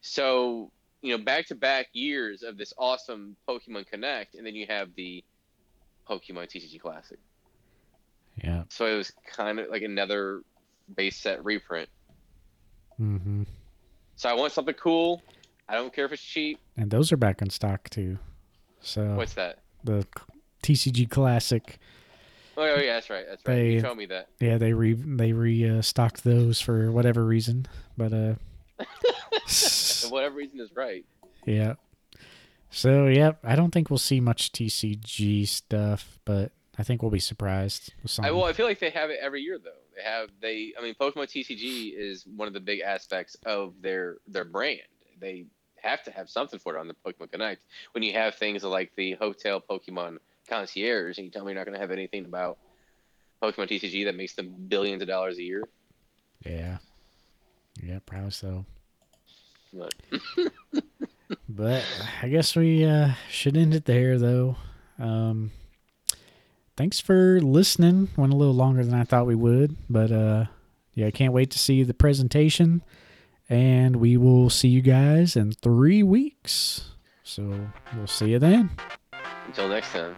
[SPEAKER 2] So you know, back to back years of this awesome Pokemon Connect, and then you have the Pokemon TCG Classic.
[SPEAKER 1] Yeah.
[SPEAKER 2] So it was kind of like another base set reprint.
[SPEAKER 1] Mm-hmm.
[SPEAKER 2] So I want something cool. I don't care if it's cheap.
[SPEAKER 1] And those are back in stock too. So
[SPEAKER 2] What's that?
[SPEAKER 1] the TCG Classic.
[SPEAKER 2] Oh, yeah, yeah, that's right. That's right.
[SPEAKER 1] They-
[SPEAKER 2] you told me that.
[SPEAKER 1] Yeah, they re they re uh, stocked those for whatever reason, but uh,
[SPEAKER 2] For whatever reason is right.
[SPEAKER 1] yeah. So yeah, I don't think we'll see much TCG stuff, but I think we'll be surprised with
[SPEAKER 2] I well, I feel like they have it every year though. They have they. I mean, Pokemon TCG is one of the big aspects of their their brand. They have to have something for it on the Pokemon Connect. When you have things like the Hotel Pokemon Concierge, and you tell me you're not going to have anything about Pokemon TCG that makes them billions of dollars a year.
[SPEAKER 1] yeah, yeah, probably so.
[SPEAKER 2] But
[SPEAKER 1] But I guess we uh, should end it there, though. Um, thanks for listening. Went a little longer than I thought we would, but uh, yeah, I can't wait to see the presentation. And we will see you guys in three weeks. So we'll see you then.
[SPEAKER 2] until next time.